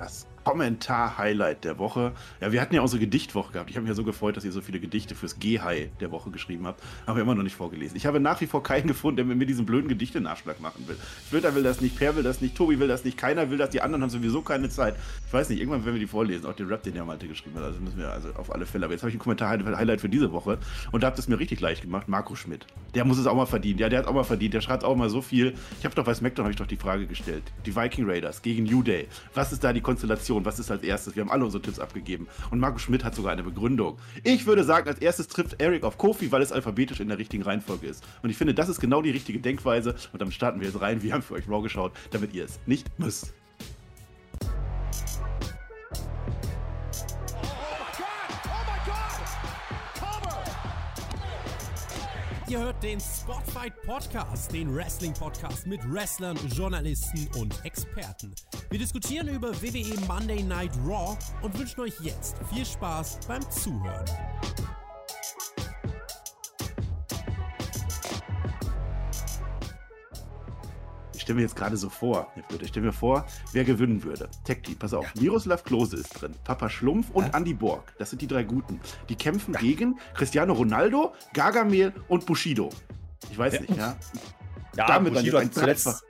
das Kommentar-Highlight der Woche. Ja, wir hatten ja unsere Gedichtwoche gehabt. Ich habe mich ja so gefreut, dass ihr so viele Gedichte fürs G-High der Woche geschrieben habt. Aber immer noch nicht vorgelesen. Ich habe nach wie vor keinen gefunden, der mir diesen blöden Gedichte-Nachschlag machen will. Splitter will das nicht, Per will das nicht, Tobi will das nicht, keiner will das, die anderen haben sowieso keine Zeit. Ich weiß nicht, irgendwann werden wir die vorlesen. Auch den Rap, den der Malte geschrieben hat. Also müssen wir also auf alle Fälle. Aber jetzt habe ich ein Kommentar-Highlight für diese Woche. Und da habt ihr es mir richtig leicht gemacht. Marco Schmidt. Der muss es auch mal verdienen. Ja, der hat auch mal verdient. Der schreibt auch mal so viel. Ich habe doch bei SmackDown habe ich doch die Frage gestellt. Die Viking Raiders gegen New Day. Was ist da die Konstellation? Was ist als erstes? Wir haben alle unsere Tipps abgegeben. Und Marco Schmidt hat sogar eine Begründung. Ich würde sagen, als erstes trifft Eric auf Kofi, weil es alphabetisch in der richtigen Reihenfolge ist. Und ich finde, das ist genau die richtige Denkweise. Und damit starten wir jetzt rein. Wir haben für euch Raw geschaut, damit ihr es nicht müsst. Ihr hört den Spotfight Podcast, den Wrestling Podcast mit Wrestlern, Journalisten und Experten. Wir diskutieren über WWE Monday Night Raw und wünschen euch jetzt viel Spaß beim Zuhören. Stelle mir jetzt gerade so vor, ich stelle mir vor, wer gewinnen würde. Tech Team, pass auf, ja. Miroslav Klose ist drin, Papa Schlumpf und ja. Andy Borg. Das sind die drei Guten. Die kämpfen ja. gegen Cristiano Ronaldo, Gargamel und Bushido. Ich weiß ja. nicht, ja. Ja, Damit Bushido dann hat zuletzt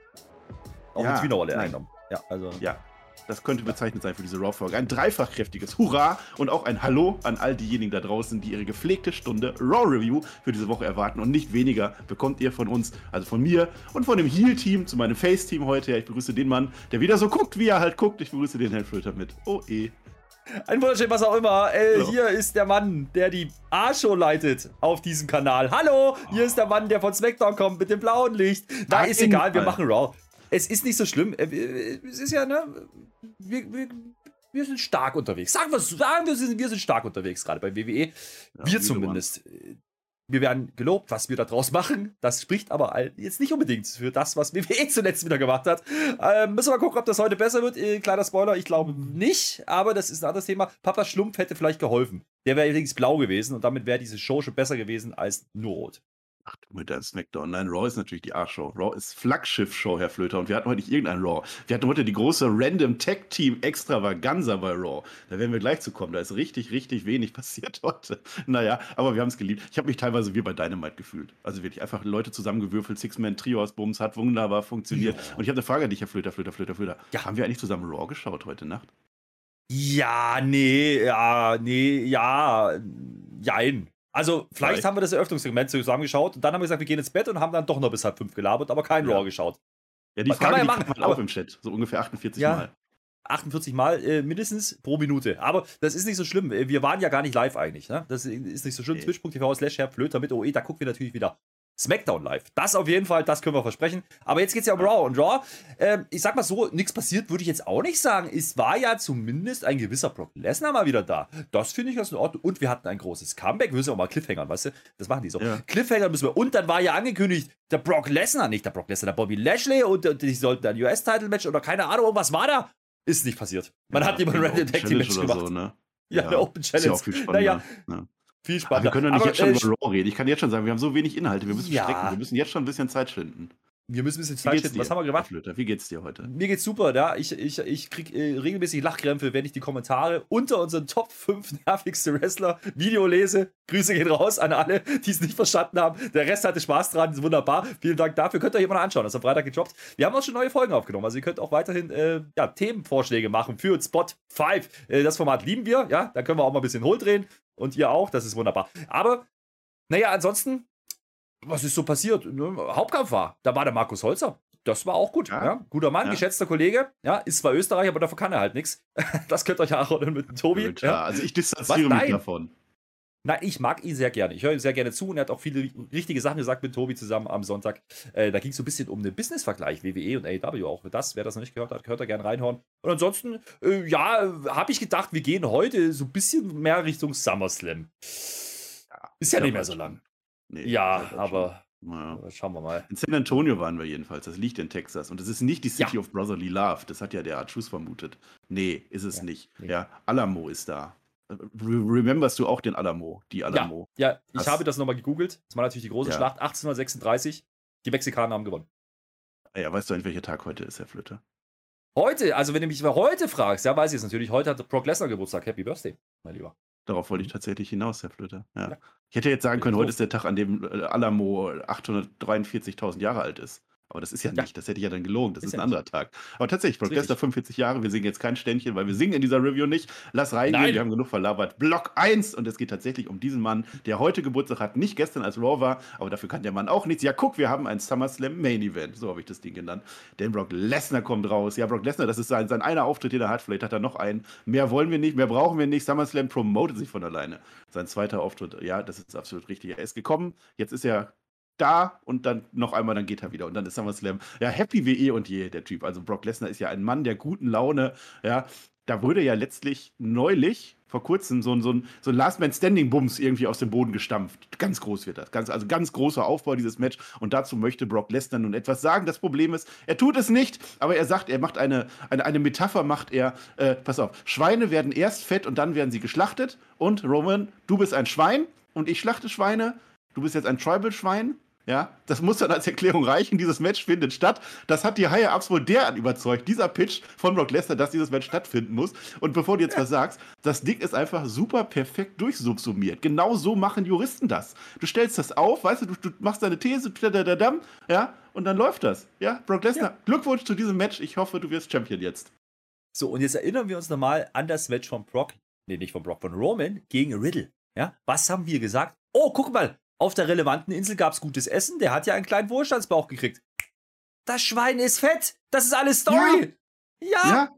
auch ja, eine Tweener eingenommen. Ja, also. Ja, das könnte bezeichnet sein für diese Raw-Folge. Ein dreifach kräftiges Hurra und auch ein Hallo an all diejenigen da draußen, die ihre gepflegte Stunde Raw-Review für diese Woche erwarten. Und nicht weniger bekommt ihr von uns, also von mir und von dem Heal-Team zu meinem Face-Team heute. Ja, ich begrüße den Mann, der wieder so guckt, wie er halt guckt. Ich begrüße den Herrn Flöter mit Oh eh. Ein wunderschön, was auch immer. Äh, hier ist der Mann, der die A-Show leitet auf diesem Kanal. Hallo, hier ist der Mann, der von SmackDown kommt mit dem blauen Licht. Da ist egal, wir machen Raw. Es ist nicht so schlimm. Äh, es ist ja, ne? Wir, wir, wir sind stark unterwegs. Sagen wir sagen wir sind, wir sind stark unterwegs, gerade bei WWE. Ja, wir zumindest. Wir werden gelobt, was wir da draus machen. Das spricht aber jetzt nicht unbedingt für das, was WWE zuletzt wieder gemacht hat. Ähm, müssen wir mal gucken, ob das heute besser wird. Äh, kleiner Spoiler, ich glaube nicht, aber das ist ein anderes Thema. Papa Schlumpf hätte vielleicht geholfen. Der wäre übrigens blau gewesen und damit wäre diese Show schon besser gewesen als nur rot. Ach du mit deinem SmackDown. Nein, Raw ist natürlich die A-Show. Raw ist Flaggschiff-Show, Herr Flöter. Und wir hatten heute nicht irgendein Raw. Wir hatten heute die große Random Tech Team Extravaganza bei Raw. Da werden wir gleich zu kommen. Da ist richtig, richtig wenig passiert heute. Naja, aber wir haben es geliebt. Ich habe mich teilweise wie bei Dynamite gefühlt. Also wirklich einfach Leute zusammengewürfelt. Six-Man-Trio aus Bums hat wunderbar funktioniert. Ja. Und ich habe eine Frage an dich, Herr Flöter, Flöter, Flöter, Flöter. Ja. Haben wir eigentlich zusammen Raw geschaut heute Nacht? Ja, nee, ja, nee, ja, jein. Also, vielleicht haben wir das Eröffnungssegment zusammengeschaut und dann haben wir gesagt, wir gehen ins Bett und haben dann doch noch bis halb fünf gelabert, aber kein ja. Raw geschaut. Ja, die Frage, kann man ja machen, man auch im Chat, so ungefähr 48 ja, Mal. 48 Mal äh, mindestens pro Minute. Aber das ist nicht so schlimm. Wir waren ja gar nicht live eigentlich. Ne? Das ist nicht so schlimm. Nee. Twitch.tv slash Herr Flöter mit OE, da gucken wir natürlich wieder SmackDown live. Das auf jeden Fall, das können wir versprechen. Aber jetzt geht es ja um Raw. Und Raw, äh, ich sag mal so, nichts passiert, würde ich jetzt auch nicht sagen. Es war ja zumindest ein gewisser Brock Lesnar mal wieder da. Das finde ich ganz in Ordnung. Und wir hatten ein großes Comeback. Wir müssen auch mal Cliffhanger, weißt du? Das machen die so. Ja. Cliffhanger müssen wir. Und dann war ja angekündigt, der Brock Lesnar, nicht der Brock Lesnar, der Bobby Lashley und, und die sollten ein US-Title-Match oder keine Ahnung, was war da? Ist nicht passiert. Man ja, hat jemand Random Tag Team Match gemacht. So, ne? Ja, ja, eine Open Challenge. Ist ja auch viel naja, ja. Viel Spaß. Wir können doch nicht Aber, jetzt schon äh, über Raw reden. Ich kann jetzt schon sagen, wir haben so wenig Inhalte. Wir müssen ja. strecken. Wir müssen jetzt schon ein bisschen Zeit schinden. Wir müssen ein bisschen Zeit schinden. Was haben wir gemacht? Flöter, wie geht's dir heute? Mir geht's super, ja. Ich, ich, ich krieg äh, regelmäßig Lachkrämpfe, wenn ich die Kommentare unter unseren Top 5 nervigste Wrestler Video lese. Grüße gehen raus an alle, die es nicht verstanden haben. Der Rest hatte Spaß dran, ist wunderbar. Vielen Dank dafür. Könnt ihr euch noch anschauen. Das ist am Freitag gedroppt. Wir haben auch schon neue Folgen aufgenommen. Also ihr könnt auch weiterhin äh, ja, Themenvorschläge machen für Spot 5. Äh, das Format lieben wir, ja. Da können wir auch mal ein bisschen hohl drehen. Und ihr auch, das ist wunderbar. Aber, naja, ansonsten, was ist so passiert? Ne? Hauptkampf war, da war der Markus Holzer. Das war auch gut. Ja. ja. Guter Mann, ja. geschätzter Kollege. Ja, ist zwar Österreich, aber dafür kann er halt nichts. Das könnt ihr euch auch mit Tobi. Ja, also ich distanziere mich davon. Nein, ich mag ihn sehr gerne. Ich höre ihm sehr gerne zu und er hat auch viele richtige Sachen gesagt mit Tobi zusammen am Sonntag. Äh, da ging es so ein bisschen um den Business-Vergleich, WWE und AEW auch. Das, wer das noch nicht gehört hat, hört er gerne reinhauen. Und ansonsten, äh, ja, habe ich gedacht, wir gehen heute so ein bisschen mehr Richtung SummerSlam. Ja, ist ja nicht mehr so lang. Nee, ja, aber naja. Schauen wir mal. In San Antonio waren wir jedenfalls. Das liegt in Texas. Und das ist nicht die City ja. of Brotherly Love. Das hat ja der Art Schuss vermutet. Nee, ist es ja, nicht. Nee. Ja, Alamo ist da. Rememberst du auch den Alamo? Die Alamo? Ja, ja ich das, habe das nochmal gegoogelt. Das war natürlich die große ja. Schlacht 1836. Die Mexikaner haben gewonnen. Ja, weißt du, an welcher Tag heute ist, Herr Flöter? Heute, also wenn du mich heute fragst, ja, weiß ich es natürlich, heute hat Brock Lesnar Geburtstag. Happy Birthday, mein Lieber. Darauf wollte ich tatsächlich hinaus, Herr Flöter. Ja. Ja. Ich hätte jetzt sagen können, heute ist der Tag, an dem äh, Alamo 843.000 Jahre alt ist. Aber das ist ja nicht, das hätte ich ja dann gelogen, das ist, ist ein anderer Tag. Aber tatsächlich, Brock Lesnar 45 Jahre, wir singen jetzt kein Ständchen, weil wir singen in dieser Review nicht. Lass reingehen, Nein. wir haben genug verlabert. Block 1 und es geht tatsächlich um diesen Mann, der heute Geburtstag hat, nicht gestern als Raw war, aber dafür kann der Mann auch nichts. Ja, guck, wir haben ein SummerSlam Main Event, so habe ich das Ding genannt. Denn Brock Lesnar kommt raus. Ja, Brock Lesnar, das ist sein, sein einer Auftritt, den er hat, vielleicht hat er noch einen. Mehr wollen wir nicht, mehr brauchen wir nicht. SummerSlam promotet sich von alleine. Sein zweiter Auftritt, ja, das ist absolut richtig. Er ist gekommen, jetzt ist er da und dann noch einmal, dann geht er wieder und dann ist SummerSlam. Ja, happy wie eh und je, der Typ. Also Brock Lesnar ist ja ein Mann der guten Laune. Ja, da wurde ja letztlich neulich vor kurzem so ein, so ein, so ein Last Man Standing Bums irgendwie aus dem Boden gestampft. Ganz groß wird das. Ganz, also ganz großer Aufbau dieses Match. Und dazu möchte Brock Lesnar nun etwas sagen. Das Problem ist, er tut es nicht, aber er sagt, er macht eine, eine, eine Metapher, macht er, äh, pass auf, Schweine werden erst fett und dann werden sie geschlachtet. Und Roman, du bist ein Schwein und ich schlachte Schweine. Du bist jetzt ein Tribal-Schwein ja, das muss dann als Erklärung reichen. Dieses Match findet statt. Das hat die Higher Ups wohl derart überzeugt, dieser Pitch von Brock Lesnar, dass dieses Match stattfinden muss. Und bevor du jetzt was sagst, das Ding ist einfach super perfekt durchsubsumiert. Genau so machen Juristen das. Du stellst das auf, weißt du, du, du machst deine These, ja, und dann läuft das. Ja, Brock Lesnar, ja. Glückwunsch zu diesem Match. Ich hoffe, du wirst Champion jetzt. So, und jetzt erinnern wir uns nochmal an das Match von Brock, nee, nicht von Brock, von Roman gegen Riddle. Ja, was haben wir gesagt? Oh, guck mal, auf der relevanten Insel gab es gutes Essen. Der hat ja einen kleinen Wohlstandsbauch gekriegt. Das Schwein ist fett. Das ist alles Story. Ja. ja. ja.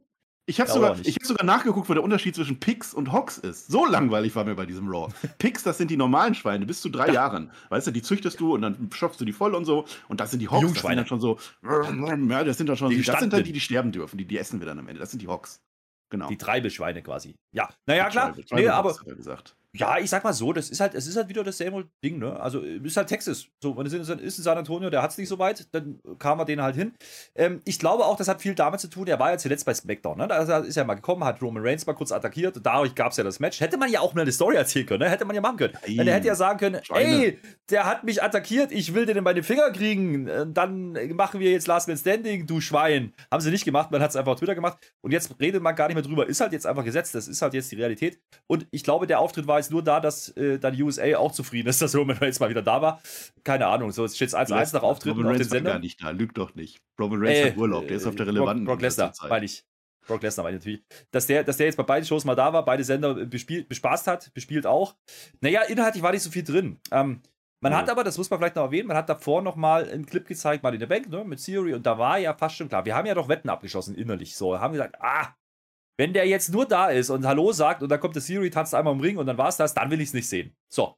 Ich habe sogar, hab sogar nachgeguckt, wo der Unterschied zwischen Pix und Hox ist. So langweilig war mir bei diesem Raw. Pix, das sind die normalen Schweine bis zu drei ja. Jahren. Weißt du, die züchtest du und dann schopfst du die voll und so. Und das sind die Hox. Das sind dann schon so. Ja, das sind dann schon. Die das sind dann die, die sterben dürfen. Die, die essen wir dann am Ende. Das sind die Hox. Genau. Die Treibeschweine quasi. Ja, naja, klar. Treibe, Treibe nee, aber. Gesagt. Ja, ich sag mal so, das ist halt, es ist halt wieder dasselbe Ding, ne? Also ist halt Texas. So, wenn es ist in San Antonio, der hat es nicht so weit, dann kam er den halt hin. Ähm, ich glaube auch, das hat viel damit zu tun, er war ja zuletzt bei SmackDown, ne? Da ist er mal gekommen, hat Roman Reigns mal kurz attackiert und dadurch gab es ja das Match. Hätte man ja auch mal eine Story erzählen können, ne? Hätte man ja machen können. Nein. Er hätte ja sagen können, Schweine. ey, der hat mich attackiert, ich will den in meine Finger kriegen, dann machen wir jetzt Last Man Standing, du Schwein. Haben sie nicht gemacht, man hat es einfach auf Twitter gemacht und jetzt redet man gar nicht mehr drüber. Ist halt jetzt einfach gesetzt, das ist halt jetzt die Realität. Und ich glaube, der Auftritt war jetzt nur da, dass äh, dann USA auch zufrieden ist, dass Roman Reigns mal wieder da war. Keine Ahnung, so steht es 1-1 nach Auftritten Roman auf Reigns Sender. gar nicht da, lügt doch nicht. Roman Reigns äh, hat Urlaub, der ist auf der relevanten Brock, Brock Lesnar, meine ich. Brock Lesnar meine ich natürlich. Dass der, dass der jetzt bei beiden Shows mal da war, beide Sender bespielt, bespaßt hat, bespielt auch. Naja, inhaltlich war nicht so viel drin. Ähm, man ja. hat aber, das muss man vielleicht noch erwähnen, man hat davor noch mal einen Clip gezeigt, mal in der Bank, ne, mit Theory, und da war ja fast schon klar, wir haben ja doch Wetten abgeschlossen innerlich, so, haben gesagt, ah, wenn der jetzt nur da ist und Hallo sagt und dann kommt der Siri, tanzt einmal im Ring und dann war es das, dann will ich es nicht sehen. So.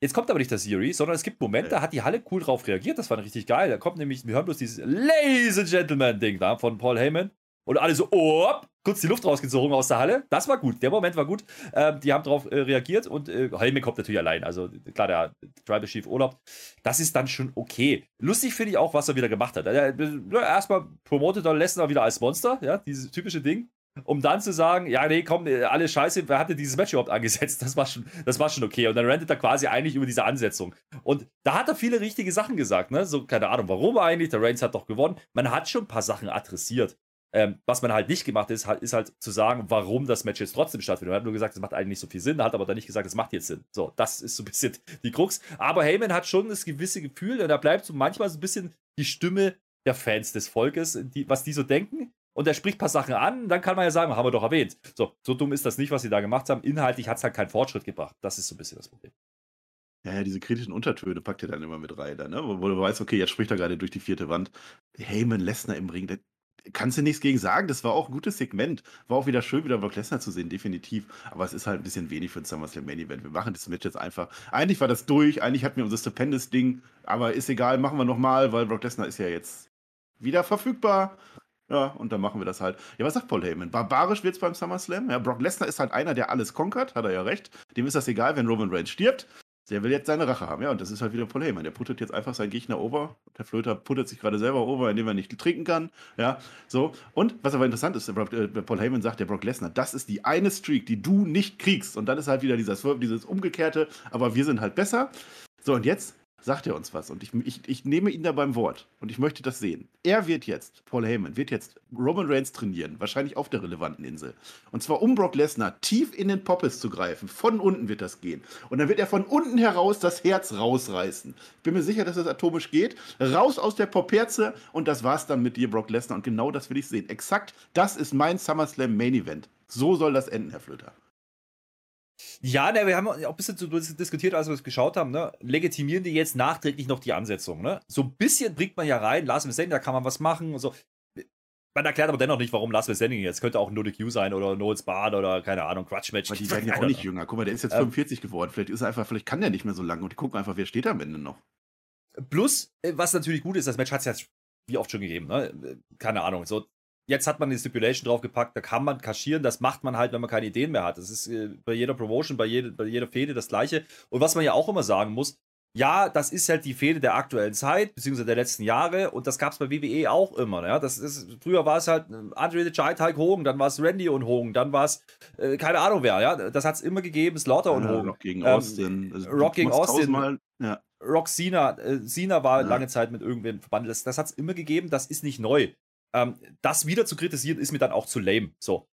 Jetzt kommt aber nicht der Siri, sondern es gibt Momente, da hat die Halle cool drauf reagiert, das war richtig geil. Da kommt nämlich, wir hören bloß dieses Ladies and Gentlemen-Ding da von Paul Heyman. Und alle so, oh, kurz die Luft rausgezogen aus der Halle. Das war gut, der Moment war gut. Ähm, die haben darauf äh, reagiert und äh, Heyman kommt natürlich allein. Also klar, der Tribal Chief Urlaub. Das ist dann schon okay. Lustig finde ich auch, was er wieder gemacht hat. Er, erstmal promotet er Lesnar wieder als Monster, ja, dieses typische Ding um dann zu sagen, ja, nee, komm, äh, alles scheiße, wer hatte dieses Match überhaupt angesetzt? Das war schon, das war schon okay. Und dann rentet er quasi eigentlich über diese Ansetzung. Und da hat er viele richtige Sachen gesagt, ne? So, keine Ahnung, warum eigentlich, der Reigns hat doch gewonnen. Man hat schon ein paar Sachen adressiert. Ähm, was man halt nicht gemacht ist, ist halt zu sagen, warum das Match jetzt trotzdem stattfindet. Man hat nur gesagt, es macht eigentlich nicht so viel Sinn, hat aber dann nicht gesagt, es macht jetzt Sinn. So, das ist so ein bisschen die Krux. Aber Heyman hat schon das gewisse Gefühl und da bleibt so manchmal so ein bisschen die Stimme der Fans des Volkes, die, was die so denken und er spricht ein paar Sachen an, dann kann man ja sagen, haben wir doch erwähnt. So, so dumm ist das nicht, was sie da gemacht haben. Inhaltlich hat es halt keinen Fortschritt gebracht. Das ist so ein bisschen das Problem. Ja, ja, diese kritischen Untertöne packt er dann immer mit rein, ne? wo, wo du weißt, okay, jetzt spricht er gerade durch die vierte Wand. Heyman Lesnar im Ring, da kannst du nichts gegen sagen. Das war auch ein gutes Segment. War auch wieder schön, wieder Brock Lesnar zu sehen, definitiv. Aber es ist halt ein bisschen wenig für ein SummerSlam Main Event. Wir machen das Match jetzt einfach. Eigentlich war das durch, eigentlich hatten wir unser Stupendous Ding, aber ist egal, machen wir nochmal, weil Brock Lesnar ist ja jetzt wieder verfügbar. Ja, und dann machen wir das halt. Ja, was sagt Paul Heyman? Barbarisch wird's beim SummerSlam. Ja, Brock Lesnar ist halt einer, der alles konkert, hat er ja recht. Dem ist das egal, wenn Roman Reigns stirbt. Der will jetzt seine Rache haben, ja, und das ist halt wieder Paul Heyman. Der puttet jetzt einfach seinen Gegner over. Der Flöter puttet sich gerade selber over, indem er nicht trinken kann. Ja, so. Und was aber interessant ist, äh, Paul Heyman sagt, der Brock Lesnar, das ist die eine Streak, die du nicht kriegst. Und dann ist halt wieder dieses, dieses umgekehrte, aber wir sind halt besser. So, und jetzt sagt er uns was. Und ich, ich, ich nehme ihn da beim Wort. Und ich möchte das sehen. Er wird jetzt, Paul Heyman, wird jetzt Roman Reigns trainieren. Wahrscheinlich auf der relevanten Insel. Und zwar um Brock Lesnar tief in den Poppes zu greifen. Von unten wird das gehen. Und dann wird er von unten heraus das Herz rausreißen. Ich bin mir sicher, dass das atomisch geht. Raus aus der Popperze. Und das war's dann mit dir, Brock Lesnar. Und genau das will ich sehen. Exakt das ist mein SummerSlam Main Event. So soll das enden, Herr Flöter. Ja, ne, wir haben auch ein bisschen diskutiert, als wir es geschaut haben. Ne? Legitimieren die jetzt nachträglich noch die Ansetzung? Ne? So ein bisschen bringt man ja rein, Last Standing, da kann man was machen und so. Man erklärt aber dennoch nicht, warum Last Standing jetzt. Könnte auch No The Q sein oder Noels Bad oder keine Ahnung, Quatsch Match. Aber die werden ja auch nicht jünger. Guck mal, der ist jetzt ähm, 45 geworden. Vielleicht ist er einfach, vielleicht kann der nicht mehr so lange und die gucken einfach, wer steht am Ende noch. Plus, äh, was natürlich gut ist, das Match hat es ja wie oft schon gegeben, ne? Keine Ahnung. So jetzt hat man die Stipulation draufgepackt, da kann man kaschieren, das macht man halt, wenn man keine Ideen mehr hat. Das ist äh, bei jeder Promotion, bei, jede, bei jeder Fehde das Gleiche. Und was man ja auch immer sagen muss, ja, das ist halt die Fehde der aktuellen Zeit, beziehungsweise der letzten Jahre, und das gab es bei WWE auch immer. Ja? Das ist, früher war es halt äh, Andre the Giant, Hulk Hogan, dann war es Randy und Hogan, dann war es äh, keine Ahnung wer, ja. Das hat es immer gegeben, Slaughter und Hogan. Rock gegen ähm, Austin. Also, Rock gegen Austin. Mal, ja. Rock Cena, äh, Cena war ja. lange Zeit mit irgendwem verbandelt. Das, das hat es immer gegeben, das ist nicht neu. Ähm, das wieder zu kritisieren, ist mir dann auch zu lame. So.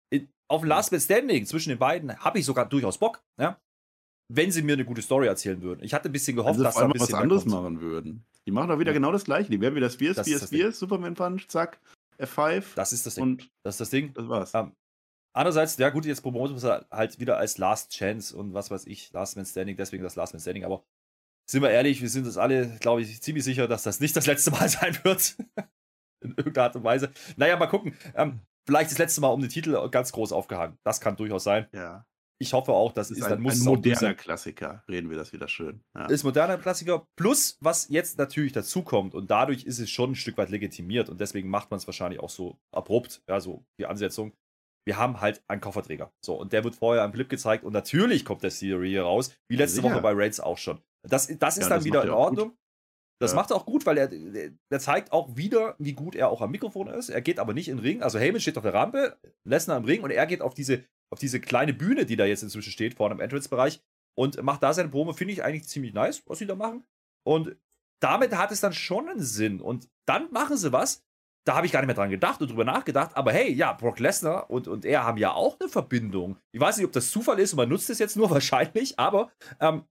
Auf Last Man Standing zwischen den beiden habe ich sogar durchaus Bock, ja? wenn sie mir eine gute Story erzählen würden. Ich hatte ein bisschen gehofft, also dass sie ein was anderes machen würden. Die machen doch wieder ja. genau das gleiche. Die werden wieder Spears, das Spears, Spears, Superman Punch, zack, F5. Das ist das Ding. Und das ist das Ding. Das war's. Ähm, andererseits, ja gut, jetzt promoten wir halt wieder als Last Chance und was weiß ich, Last Man Standing, deswegen das Last Man Standing, aber sind wir ehrlich, wir sind uns alle, glaube ich, ziemlich sicher, dass das nicht das letzte Mal sein wird in irgendeiner Art und Weise. Naja, mal gucken. Ähm, vielleicht das letzte Mal um den Titel ganz groß aufgehangen. Das kann durchaus sein. Ja. Ich hoffe auch, dass ist es ein, dann muss ein moderner Klassiker. Reden wir das wieder schön. Ja. Ist moderner Klassiker. Plus, was jetzt natürlich dazukommt und dadurch ist es schon ein Stück weit legitimiert und deswegen macht man es wahrscheinlich auch so abrupt, ja, so die Ansetzung. Wir haben halt einen Kofferträger. So, und der wird vorher am Clip gezeigt und natürlich kommt der Theory hier raus, wie letzte ja, Woche bei Raids auch schon. Das, das ist ja, dann das wieder in Ordnung. Gut. Das ja. macht er auch gut, weil er, er zeigt auch wieder, wie gut er auch am Mikrofon ist. Er geht aber nicht in den Ring. Also Heyman steht auf der Rampe, Lesnar im Ring und er geht auf diese, auf diese kleine Bühne, die da jetzt inzwischen steht, vorne im Entrance-Bereich und macht da seine Promo. Finde ich eigentlich ziemlich nice, was sie da machen. Und damit hat es dann schon einen Sinn. Und dann machen sie was. Da habe ich gar nicht mehr dran gedacht und drüber nachgedacht. Aber hey, ja, Brock Lesnar und, und er haben ja auch eine Verbindung. Ich weiß nicht, ob das Zufall ist und man nutzt es jetzt nur wahrscheinlich, aber ähm,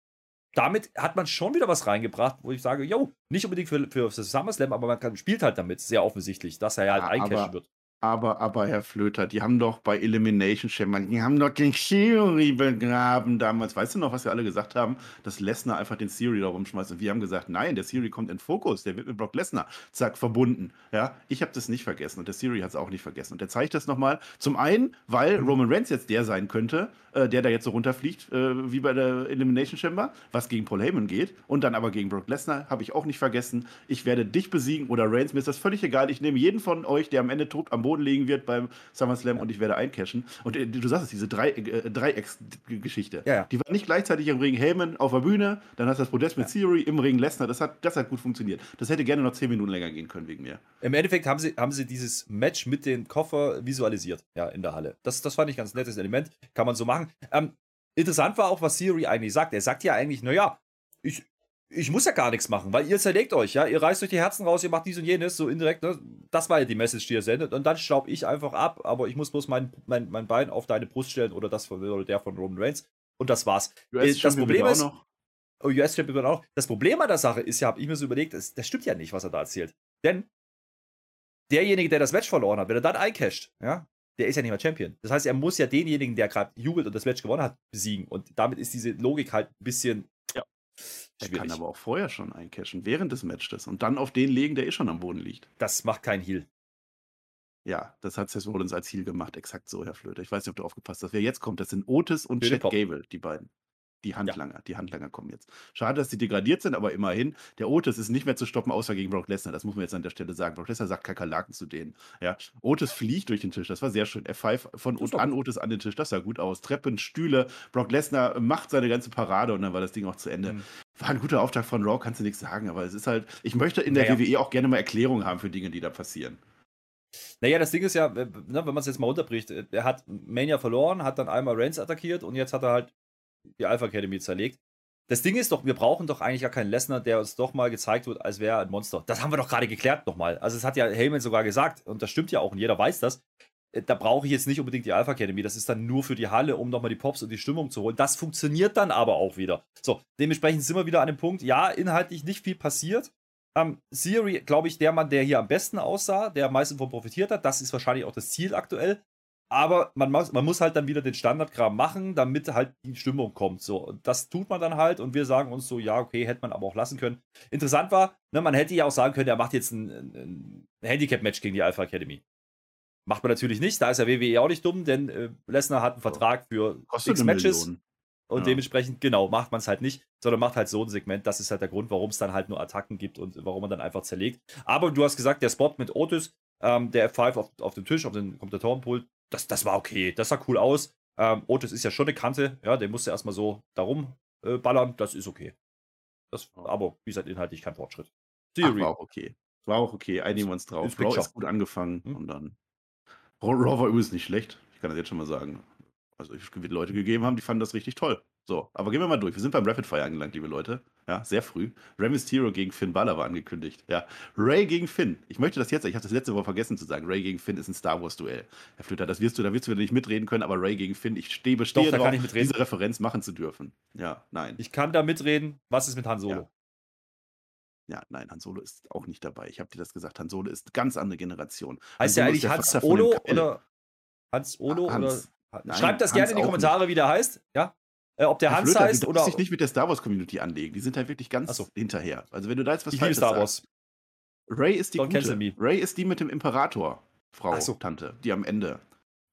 damit hat man schon wieder was reingebracht, wo ich sage, jo, nicht unbedingt für, für das SummerSlam, aber man kann, spielt halt damit sehr offensichtlich, dass er ja halt ja, eincashen wird. Aber, aber, Herr Flöter, die haben doch bei Elimination Chamber, die haben doch den Theory begraben damals. Weißt du noch, was wir alle gesagt haben? Dass Lesnar einfach den Theory da rumschmeißt. Und wir haben gesagt, nein, der Theory kommt in Fokus, der wird mit Brock Lesnar, zack, verbunden. Ja, ich habe das nicht vergessen und der Theory hat es auch nicht vergessen. Und der zeigt das nochmal. Zum einen, weil mhm. Roman Reigns jetzt der sein könnte, äh, der da jetzt so runterfliegt, äh, wie bei der Elimination Chamber, was gegen Paul Heyman geht. Und dann aber gegen Brock Lesnar, habe ich auch nicht vergessen. Ich werde dich besiegen oder Reigns, mir ist das völlig egal. Ich nehme jeden von euch, der am Ende tot am Boden Boden liegen wird beim SummerSlam ja. und ich werde eincashen. Und äh, du sagst es, diese Drei, äh, Dreiecksgeschichte. Ja, ja. Die war nicht gleichzeitig im Ring Heyman auf der Bühne, dann hast du das Podest mit Theory im Ring Lesnar. Das hat, das hat gut funktioniert. Das hätte gerne noch zehn Minuten länger gehen können wegen mir. Im Endeffekt haben sie, haben sie dieses Match mit dem Koffer visualisiert, ja, in der Halle. Das, das fand ich ganz nettes Element. Kann man so machen. Ähm, interessant war auch, was Theory eigentlich sagt. Er sagt ja eigentlich, naja, ich, ich muss ja gar nichts machen, weil ihr zerlegt euch, ja. Ihr reißt euch die Herzen raus, ihr macht dies und jenes, so indirekt, ne? Das war ja die Message, die ihr sendet. Und dann staub ich einfach ab, aber ich muss bloß mein, mein, mein Bein auf deine Brust stellen oder das von, oder der von Roman Reigns. Und das war's. Äh, das Problem ist. Noch. Oh, US Champion auch. Das Problem an der Sache ist ja, habe ich mir so überlegt, das, das stimmt ja nicht, was er da erzählt. Denn derjenige, der das Match verloren hat, wenn er dann eincasht, ja, der ist ja nicht mehr Champion. Das heißt, er muss ja denjenigen, der gerade jubelt und das Match gewonnen hat, besiegen. Und damit ist diese Logik halt ein bisschen ja. Er kann aber auch vorher schon eincashen, während des Matches und dann auf den legen, der eh schon am Boden liegt. Das macht kein Heal. Ja, das hat Seth Rollins als Heal gemacht, exakt so, Herr Flöter. Ich weiß nicht, ob du aufgepasst hast. Wer jetzt kommt, das sind Otis und Chad Gable, die beiden. Die Handlanger, ja. die Handlanger kommen jetzt. Schade, dass sie degradiert sind, aber immerhin, der Otis ist nicht mehr zu stoppen, außer gegen Brock Lesnar. Das muss man jetzt an der Stelle sagen. Brock Lesnar sagt Kakerlaken zu denen. Ja. Otis fliegt durch den Tisch, das war sehr schön. F5 von und an Otis an den Tisch, das sah gut aus. Treppen, Stühle, Brock Lesnar macht seine ganze Parade und dann war das Ding auch zu Ende. Mhm. War ein guter Auftrag von Raw, kannst du nichts sagen, aber es ist halt, ich möchte in der naja. WWE auch gerne mal Erklärungen haben für Dinge, die da passieren. Naja, das Ding ist ja, ne, wenn man es jetzt mal unterbricht, er hat Mania verloren, hat dann einmal Reigns attackiert und jetzt hat er halt die Alpha Academy zerlegt das Ding ist doch, wir brauchen doch eigentlich gar keinen Lesnar, der uns doch mal gezeigt wird, als wäre er ein Monster. Das haben wir doch gerade geklärt nochmal. Also, es hat ja Heyman sogar gesagt, und das stimmt ja auch, und jeder weiß das. Äh, da brauche ich jetzt nicht unbedingt die Alpha Academy. Das ist dann nur für die Halle, um nochmal die Pops und die Stimmung zu holen. Das funktioniert dann aber auch wieder. So, dementsprechend sind wir wieder an dem Punkt, ja, inhaltlich nicht viel passiert. Ähm, Theory, glaube ich, der Mann, der hier am besten aussah, der am meisten von profitiert hat. Das ist wahrscheinlich auch das Ziel aktuell. Aber man muss, man muss halt dann wieder den Standardkram machen, damit halt die Stimmung kommt. So, und das tut man dann halt und wir sagen uns so, ja, okay, hätte man aber auch lassen können. Interessant war, ne, man hätte ja auch sagen können, er macht jetzt ein, ein, Handicap-Match gegen die Alpha Academy. Macht man natürlich nicht, da ist ja WWE auch nicht dumm, denn äh, Lesnar hat einen Vertrag für Kostet six Matches. Million. Und Ja. dementsprechend, genau, macht man es halt nicht, sondern macht halt so ein Segment. Das ist halt der Grund, warum es dann halt nur Attacken gibt und warum man dann einfach zerlegt. Aber du hast gesagt, der Spot mit Otis, ähm, der F5 auf, auf dem Tisch, auf dem Kommentatorenpult, das, das war okay. Das sah cool aus. Ähm, Otis ist ja schon eine Kante, ja, der musste erstmal so darum äh, ballern. Das ist okay. Das, aber wie gesagt, inhaltlich kein Fortschritt. Ach, Theory. war auch okay. War auch okay. Einigen wir uns drauf. Raw ist gut angefangen Hm. und dann. Raw, Raw war übrigens nicht schlecht. Ich kann das jetzt schon mal sagen. Also, es wird Leute gegeben haben, die fanden das richtig toll. So, aber gehen wir mal durch. Wir sind beim Rapid Fire angelangt, liebe Leute. Ja, sehr früh. Rey Mysterio gegen Finn Balor war angekündigt. Ja, Ray gegen Finn. Ich möchte das jetzt, ich habe das letzte Woche vergessen zu sagen. Ray gegen Finn ist ein Star Wars Duell. Herr Flöter, das wirst du, da wirst du wieder nicht mitreden können, aber Ray gegen Finn, ich stehe bestehe Doch, drauf, diese Referenz machen zu dürfen. Ja, nein. Ich kann da mitreden. Was ist mit Han Solo? Ja. Ja, nein, Han Solo ist auch nicht dabei. Ich habe dir das gesagt. Han Solo ist eine ganz andere Generation. Heißt ist eigentlich Hans Olo oder Hans Olo Hans. oder Nein, Schreibt das Hans gerne in die Kommentare, wie der heißt. Ja? Äh, ob der Hans Flöter, heißt du oder. darfst dich nicht mit der Star Wars Community anlegen. Die sind halt wirklich ganz so. hinterher. Also wenn du da jetzt was ich liebe Star. Wars. Ray ist die Don't gute. Ray ist die mit dem Imperator, Frau, so. Tante, die am Ende.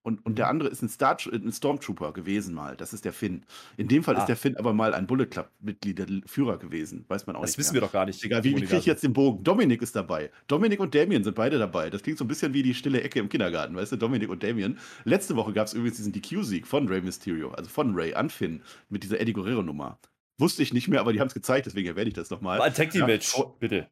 Und, und Mhm. der andere ist ein, Star, ein Stormtrooper gewesen mal. Das ist der Finn. In dem Fall Ah. ist der Finn aber mal ein Bullet Club-Mitglied, der Führer gewesen. Weiß man auch Das nicht wissen mehr. wir doch gar nicht. Egal, wie, wie kriege ich jetzt den Bogen? Dominik ist dabei. Dominik und Damien sind beide dabei. Das klingt so ein bisschen wie die stille Ecke im Kindergarten, weißt du? Dominik und Damien. Letzte Woche gab es übrigens diesen DQ-Sieg von Rey Mysterio, also von Ray an Finn, mit dieser Eddie Guerrero-Nummer. Wusste ich nicht mehr, aber die haben es gezeigt, deswegen erwähne ich das nochmal. Ein Tag Team Ja, Match, vor- bitte.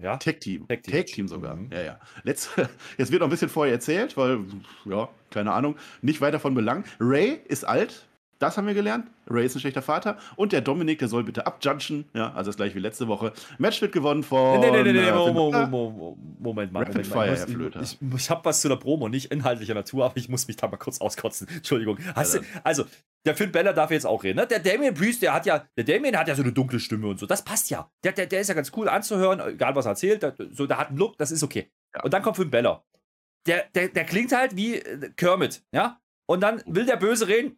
Ja? Tag Team. Tag Team Team, Match. sogar. Mhm. Ja, ja. Letzt, jetzt wird noch ein bisschen vorher erzählt, weil, ja, keine Ahnung, nicht weiter von Belang. Ray ist alt, das haben wir gelernt. Ray ist ein schlechter Vater. Und der Dominik, der soll bitte abjudgen. Ja, also das gleiche wie letzte Woche. Match wird gewonnen von. Nee, nee, nee, nee, äh, Mo- Finn Mo- Balor. Mo- Mo- Moment mal. Rapid Moment Fire. Herr Flöter. Ich, ich, ich habe was zu der Promo, nicht inhaltlicher Natur, aber ich muss mich da mal kurz auskotzen. Entschuldigung. Du, also, der Finn Bella darf jetzt auch reden. Ne? Der Damien Priest, der hat ja, der Damien hat ja so eine dunkle Stimme und so. Das passt ja. Der, der, der ist ja ganz cool anzuhören, egal was er erzählt. Der, so, der hat einen Look, das ist okay. Ja. Und dann kommt Finn Bella. Der, der, der klingt halt wie äh, Kermit, ja? Und dann will der Böse reden.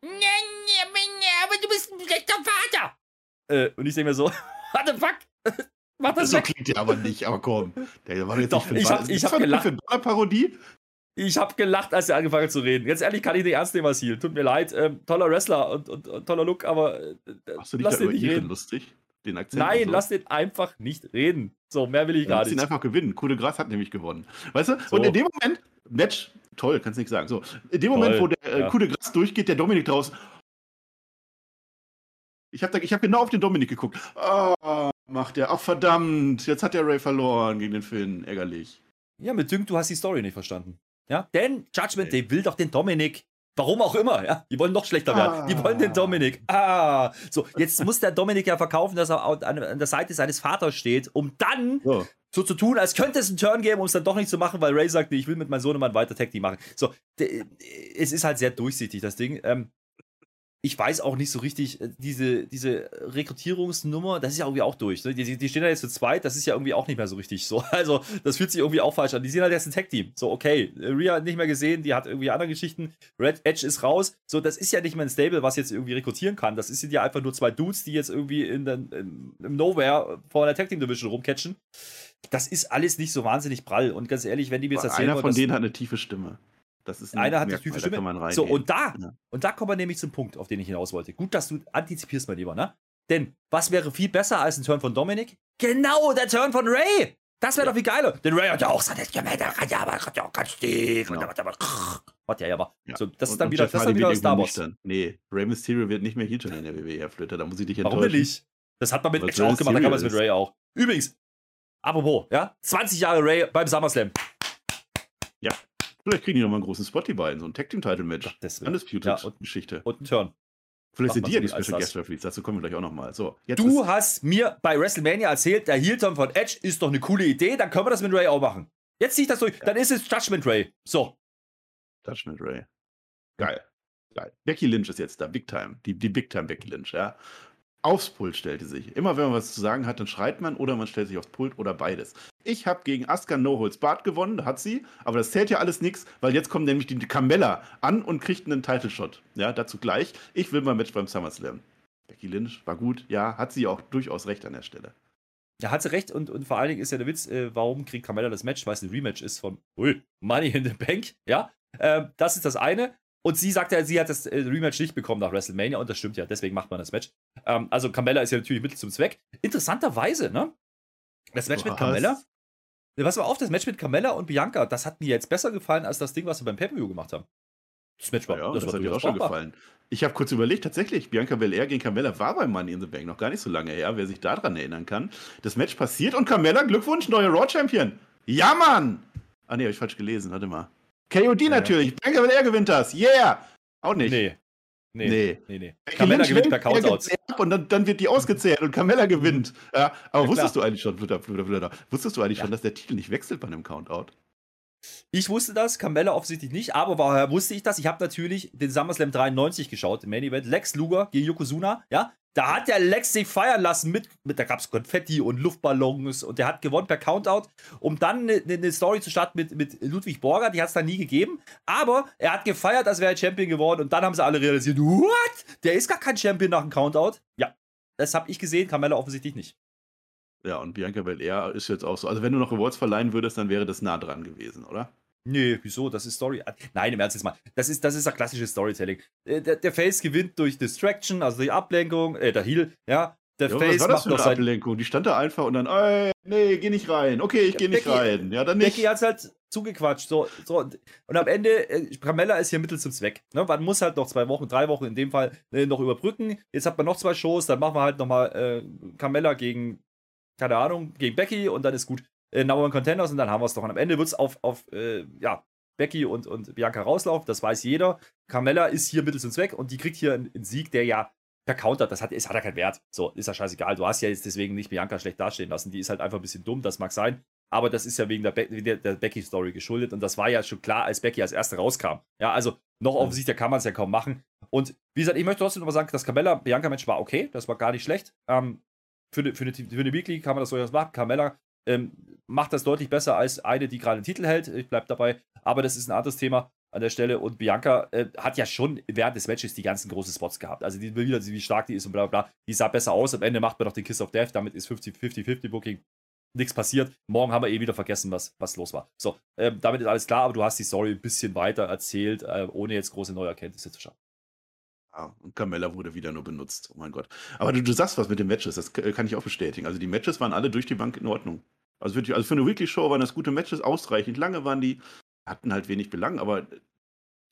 Aber du bist ein schlechter Vater. Äh, und ich denke mir so, what the fuck? Mach das So weg. klingt der aber nicht, aber komm. Der war jetzt Doch, nicht ich Balor. hab- ich hab eine gelacht. Balor-Parodie? Ich habe gelacht, als er angefangen hat zu reden. Ganz ehrlich, kann ich nicht ernst nehmen als Heal. Tut mir leid. Ähm, toller Wrestler und, und, und toller Look, aber äh, Hast du dich lass da den über nicht reden. lustig? Den Akzent? Nein, so? lass den einfach nicht reden. So, mehr will ich Ja, gar lass ihn nicht. einfach gewinnen. Coole Gras hat nämlich gewonnen. Weißt du? So. Und in dem Moment, Match, toll, kannst nicht sagen. So, in dem Toll, Moment, wo der äh, ja. Coup de Gras durchgeht, der Dominik draußen. Ich habe hab genau auf den Dominik geguckt. Ah, macht der. Ach, verdammt. Jetzt hat der Ray verloren gegen den Finn. Ärgerlich. Ja, mit dünkt, du hast die Story nicht verstanden. Ja, denn Judgment. Day will doch den Dominik. Warum auch immer, ja. Die wollen noch schlechter werden. Die wollen den Ah. Dominik. Ah. So, jetzt muss der Dominik ja verkaufen, dass er an, der Seite seines Vaters steht, um dann So. so zu tun, als könnte es einen Turn geben, um es dann doch nicht zu machen, weil Ray sagt, nee, ich will mit meinem Sohnemann weiter Tag Team machen. So, es ist halt sehr durchsichtig, das Ding. Ähm, ich weiß auch nicht so richtig, äh, diese, diese Rekrutierungsnummer, das ist ja irgendwie auch durch. Ne? Die, die- stehen ja jetzt zu zweit, das ist ja irgendwie auch nicht mehr so richtig so. Also, das fühlt sich irgendwie auch falsch an. Die sind halt jetzt ein Tag-Team. So, okay, Rhea hat nicht mehr gesehen, die hat irgendwie andere Geschichten. Red Edge ist raus. So, das ist ja nicht mehr ein Stable, was jetzt irgendwie rekrutieren kann. Das sind ja einfach nur zwei Dudes, die jetzt irgendwie in den, im, im Nowhere vor der Tag-Team-Division rumcatchen. Das ist alles nicht so wahnsinnig prall. Und ganz ehrlich, wenn die mir jetzt erzählen einer von denen hat eine tiefe Stimme. Das ist ein einer hat Merkmal, tiefe Stimme. so, und da, Ja. und da kommen wir nämlich zum Punkt, auf den ich hinaus wollte. Gut, dass du antizipierst, mein Lieber, ne? Denn was wäre viel besser als ein Turn von Dominik? Genau, der Turn von Ray! Das wäre doch viel geiler. Denn Ray hat ja auch seine Stimme, der ja, hat ja auch ganz tief. Genau. Hat ja, ja, aber. Ja. So, das Und- ist dann wieder, Jeff das dann wieder Star Wars. Nee, Rey Mysterio wird nicht mehr Heel-Turn in der WWE, Herr Flöter. Da muss ich dich enttäuschen. Warum nicht? Das hat man mit Edge Ray auch gemacht, da kann man es mit Ray auch. Übrigens, apropos, ja, 20 Jahre Ray beim SummerSlam. Vielleicht kriegen die noch mal einen großen Spot, die beiden. So ein Tag-Team-Title-Match. Undisputed Ja, und- Geschichte. Und ein Turn. Vielleicht sind die ja die Special. Guest Referees, dazu kommen wir gleich auch nochmal. So, Du hast mir bei WrestleMania erzählt, der Heel-Turn von Edge ist doch eine coole Idee, dann können wir das mit Ray auch machen. Jetzt ziehe ich das durch, dann ist es Judgment Ray. So. Judgment Ray. Geil. Geil. Becky Lynch ist jetzt da, Big Time. Die, die Big Time Becky Lynch, ja. Aufs Pult stellte sich. Immer wenn man was zu sagen hat, dann schreit man oder man stellt sich aufs Pult oder beides. Ich habe gegen Asuka No Holds Bart gewonnen, hat sie, aber das zählt ja alles nichts, weil jetzt kommt nämlich die Carmella an und kriegt einen Title Shot. Ja, dazu gleich. Ich will mal Match beim SummerSlam. Becky Lynch war gut, ja, hat sie auch durchaus recht an der Stelle. Ja, hat sie recht und, und vor allen Dingen ist ja der Witz, äh, warum kriegt Carmella das Match, weil es ein Rematch ist von Money in the Bank, ja. Ähm, das ist das eine. Und sie sagt ja, sie hat das äh, Rematch nicht bekommen nach WrestleMania und das stimmt ja, deswegen macht man das Match. Ähm, also Carmella ist ja natürlich Mittel zum Zweck. Interessanterweise, ne? Das Match mit Was? Carmella. Was war auf, das Match mit Carmella und Bianca, das hat mir jetzt besser gefallen als das Ding, was wir beim Pay-Per-View gemacht haben. Das Match war, Ja, das, war hat dir auch schon gefallen. Ich habe kurz überlegt, tatsächlich, Bianca Belair gegen Carmella war beim Money in the Bank noch gar nicht so lange her, wer sich daran erinnern kann. Das Match passiert und Carmella, Glückwunsch, neue Raw Champion. Ja, Mann! Ah, nee, hab ich falsch gelesen, warte mal. KOD Ja. natürlich, Bianca Belair gewinnt das, yeah! Auch nicht. Nee. Nee. Nee. Nee, nee. Carmella gewinnt per er Countouts. Und dann, dann wird die ausgezählt und Carmella gewinnt. Ja, aber Ja, wusstest klar. du eigentlich schon, Flutter, Flutter, Flutter, wusstest du eigentlich Ja. schon, dass der Titel nicht wechselt bei einem Countout? Ich wusste das, Carmella offensichtlich nicht, aber woher wusste ich das? Ich habe natürlich den SummerSlam 93 geschaut, im Main Event. Lex Luger gegen Yokozuna, ja. Da hat der Lex sich feiern lassen mit, mit da gab es Konfetti und Luftballons und der hat gewonnen per Countout, um dann eine ne, Story zu starten mit, mit Ludwig Borger, die hat es dann nie gegeben, aber er hat gefeiert, als wäre er Champion geworden und dann haben sie alle realisiert, what? Der ist gar kein Champion nach dem Countout. Ja, das habe ich gesehen, Carmella offensichtlich nicht. Ja, und Bianca Belair ist jetzt auch so. Also, wenn du noch Awards verleihen würdest, dann wäre das nah dran gewesen, oder? Nee, wieso? Das ist Story. Nein, im Ernst jetzt mal. Das ist, das ist ein klassisches Storytelling. Äh, Der, der Face gewinnt durch Distraction, also durch Ablenkung, äh, der Heal, ja. Der Ja, was Face war das macht für noch eine sein. Ablenkung? Die stand da einfach und dann, ey, nee, geh nicht rein. Okay, ich geh nicht Becky- rein. Ja, dann nicht. Becky hat's halt zugequatscht. So, so. Und am Ende, äh, Carmella ist hier Mittel zum Zweck. Ne? Man muss halt noch zwei Wochen, drei Wochen in dem Fall äh, noch überbrücken. Jetzt hat man noch zwei Shows, dann machen wir halt nochmal äh, Carmella gegen, keine Ahnung, gegen Becky und dann ist gut. Äh, Number One Contenders und dann haben wir es doch. Und am Ende wird es auf, auf äh, ja, Becky und, und Bianca rauslaufen, das weiß jeder. Carmella ist hier Mittel zum Zweck und die kriegt hier einen, einen Sieg, der ja per Counter, das hat, ist, hat ja keinen Wert. So, ist ja scheißegal. Du hast ja jetzt deswegen nicht Bianca schlecht dastehen lassen. Die ist halt einfach ein bisschen dumm, das mag sein. Aber das ist ja wegen der, Be der, der Becky-Story geschuldet. Und das war ja schon klar, als Becky als Erste rauskam. Ja, also noch offensichtlicher kann man es ja kaum machen. Und wie gesagt, ich möchte trotzdem nochmal sagen, das Carmella-Bianca-Match war okay. Das war gar nicht schlecht. Ähm, für, eine, für, eine, für eine Weekly kann man das durchaus machen. Carmella ähm, macht das deutlich besser als eine, die gerade den Titel hält. Ich bleib dabei. Aber das ist ein anderes Thema an der Stelle. Und Bianca äh, hat ja schon während des Matches die ganzen großen Spots gehabt. Also die wieder, wie stark die ist und bla bla bla. Die sah besser aus. Am Ende macht man noch den Kiss of Death. Damit ist 50-50 Booking. Nichts passiert. Morgen haben wir eh wieder vergessen, was, was los war. So, ähm, damit ist alles klar, aber du hast die Story ein bisschen weiter erzählt, äh, ohne jetzt große neue Erkenntnisse zu schaffen. Ja, und Carmella wurde wieder nur benutzt. Oh mein Gott. Aber du, du sagst was mit den Matches, das k- kann ich auch bestätigen. Also die Matches waren alle durch die Bank in Ordnung. Also, wirklich, also für eine Weekly-Show waren das gute Matches, ausreichend lange waren die, hatten halt wenig Belang, aber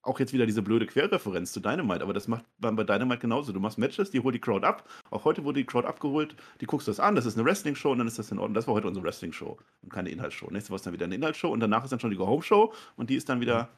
auch jetzt wieder diese blöde Querreferenz zu Dynamite, aber das macht man bei Dynamite genauso. Du machst Matches, die holt die Crowd ab. Auch heute wurde die Crowd abgeholt, die guckst das an, das ist eine Wrestling-Show und dann ist das in Ordnung. Das war heute unsere Wrestling-Show und keine Inhaltsshow. Nächste Woche ist dann wieder eine Inhaltsshow und danach ist dann schon die Go-Home-Show und die ist dann wieder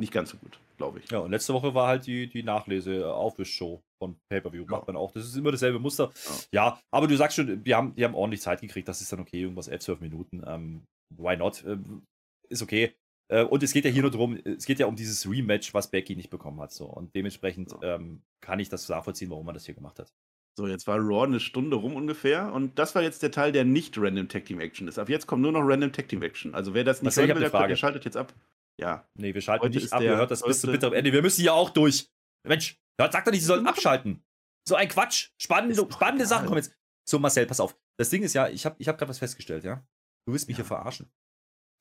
nicht ganz so gut, glaube ich. Ja, und letzte Woche war halt die, die Nachlese-Aufwischshow von Pay-Per-View. Ja. Macht man auch. Das ist immer dasselbe Muster. Ja, aber du sagst schon, wir haben, die haben ordentlich Zeit gekriegt. Das ist dann okay, irgendwas 11, 12 Minuten. Ähm, why not? Ähm, ist okay. Äh, und es geht ja hier nur darum, es geht ja um dieses Rematch, was Becky nicht bekommen hat. So. Und dementsprechend ähm, kann ich das nachvollziehen, warum man das hier gemacht hat. So, jetzt war Raw eine Stunde rum ungefähr und das war jetzt der Teil, der nicht Random Tag Team Action ist. Ab jetzt kommt nur noch Random Tag Team Action. Also wer das nicht Marcel, ich hören will, der schaltet jetzt ab. Ja. Nee, wir schalten Heute nicht ab, ihr hört das bis zum 12. bitteren Ende. Wir müssen hier auch durch. Mensch, hört- sagt doch nicht, sie sollen abschalten. So ein Quatsch. Spannende, spannende. Sachen kommen jetzt. So, Marcel, pass auf. Das Ding ist ja, ich habe ich hab gerade was festgestellt, ja. Du willst mich Ja. hier verarschen.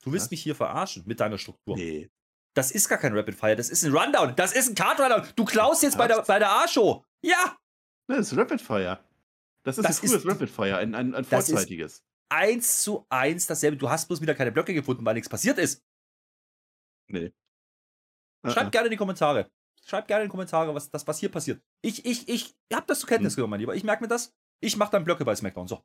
Du willst Was? mich hier verarschen mit deiner Struktur. Nee. Das ist gar kein Rapid Fire, das ist ein Rundown. Das ist ein Card Rundown. Du klaust jetzt bei der, bei der A-Show. Ja, Das ist Rapid Fire. Das ist Das ein frühes ist- Rapid Fire, ein, ein, ein Das ist- vorzeitiges. eins zu eins dasselbe. Du hast bloß wieder keine Blöcke gefunden, weil nichts passiert ist. Nee. Schreib gerne in die Kommentare. Schreib gerne in die Kommentare, was, das, was hier passiert. Ich, ich, ich hab das zur Kenntnis Hm. genommen, mein Lieber. Ich merke mir das. Ich mache dann Blöcke bei SmackDown. So.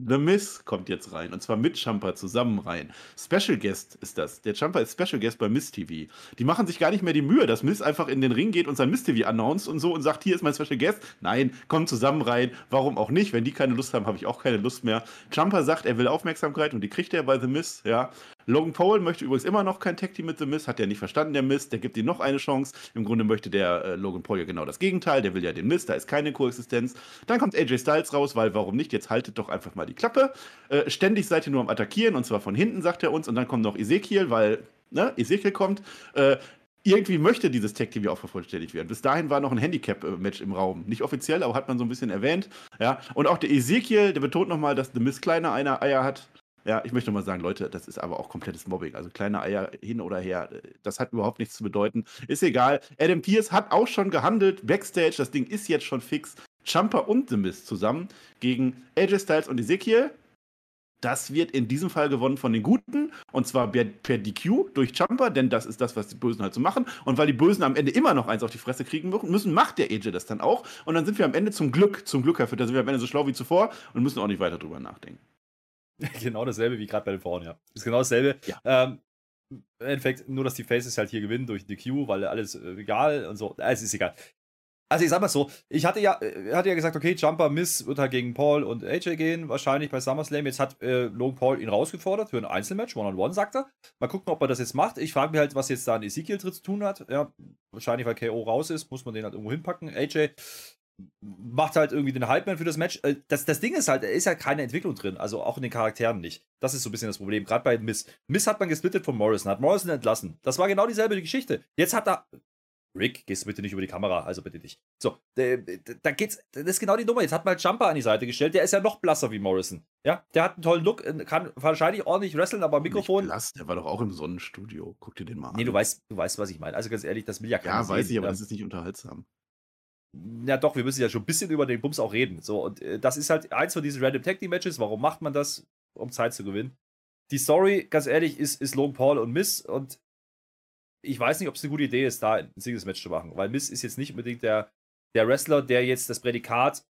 The Miss kommt jetzt rein und zwar mit Champa zusammen rein. Special Guest ist das. Der Champa ist Special Guest bei Miss TV. Die machen sich gar nicht mehr die Mühe, dass Miss einfach in den Ring geht und sein Miss TV announced und so und sagt, hier ist mein Special Guest. Nein, kommt zusammen rein. Warum auch nicht? Wenn die keine Lust haben, habe ich auch keine Lust mehr. Champa sagt, er will Aufmerksamkeit und die kriegt er bei The Miss, ja. Logan Paul möchte übrigens immer noch kein Tag Team mit The Miz, hat er nicht verstanden, der Miz. Der gibt ihm noch eine Chance. Im Grunde möchte der äh, Logan Paul ja genau das Gegenteil. Der will ja den Miz, da ist keine Koexistenz. Dann kommt AJ Styles raus, weil warum nicht? Jetzt haltet doch einfach mal die Klappe. Äh, ständig seid ihr nur am Attackieren und zwar von hinten, sagt er uns. Und dann kommt noch Ezekiel, weil ne, Ezekiel kommt. Äh, irgendwie möchte dieses Tag Team ja auch vervollständigt werden. Bis dahin war noch ein Handicap-Match im Raum. Nicht offiziell, aber hat man so ein bisschen erwähnt. Ja. Und auch der Ezekiel, der betont nochmal, dass The Miz kleine Eier hat. Ja, ich möchte mal sagen, Leute, das ist aber auch komplettes Mobbing. Also kleine Eier hin oder her, das hat überhaupt nichts zu bedeuten. Ist egal. Adam Pierce hat auch schon gehandelt. Backstage, das Ding ist jetzt schon fix. Jumper und The Mist zusammen gegen AJ Styles und Ezekiel. Das wird in diesem Fall gewonnen von den Guten und zwar per, DQ durch Jumper, denn das ist das, was die Bösen halt so machen. Und weil die Bösen am Ende immer noch eins auf die Fresse kriegen müssen, macht der AJ das dann auch. Und dann sind wir am Ende zum Glück, zum Glück, Herr Fütter, sind wir am Ende so schlau wie zuvor und müssen auch nicht weiter drüber nachdenken. genau dasselbe wie gerade bei den Frauen, ja. Ist genau dasselbe. Ja. Ähm, Im Endeffekt nur, dass die Faces halt hier gewinnen durch die Q, weil alles äh, egal und so. Es ist egal. Also ich sag mal so, ich hatte ja, äh, hatte ja gesagt, okay, Jumper Miss wird halt gegen Paul und AJ gehen, wahrscheinlich bei SummerSlam. Jetzt hat äh, Logan Paul ihn rausgefordert für ein Einzelmatch, One-on-One, sagt er. Mal gucken, ob er das jetzt macht. Ich frage mich halt, was jetzt da ein Ezekiel-Tritt zu tun hat. Ja, wahrscheinlich, weil KO raus ist, muss man den halt irgendwo hinpacken. AJ macht halt irgendwie den Hype-Man für das Match. Äh, das, das Ding ist halt, er ist ja keine Entwicklung drin, also auch in den Charakteren nicht. Das ist so ein bisschen das Problem, gerade bei Miss. Miss hat man gesplittet von Morrison, hat Morrison entlassen. Das war genau dieselbe Geschichte. Jetzt hat er. Rick, gehst du bitte nicht über die Kamera, also bitte nicht. So, da geht's, das ist genau die Nummer. Jetzt hat man halt Jumper an die Seite gestellt, der ist ja noch blasser wie Morrison. Ja, der hat einen tollen Look, äh, kann wahrscheinlich ordentlich wresteln, aber Mikrofon. Nicht blass, der war doch auch im Sonnenstudio. Guck dir den mal an. Nee, du weißt, du weißt, was ich meine. Also ganz ehrlich, das will ja keiner Ja, weiß sehen. ich, aber das ist nicht unterhaltsam ja doch, wir müssen ja schon ein bisschen über den Bums auch reden. So, und äh, das ist halt eins von diesen Random Tag Team Matches. Warum macht man das? Um Zeit zu gewinnen. Die Story, ganz ehrlich, ist, ist Logan Paul und Miss und ich weiß nicht, ob es eine gute Idee ist, da ein Singles Match zu machen, weil Miss ist jetzt nicht unbedingt der, der Wrestler, der jetzt das Prädikat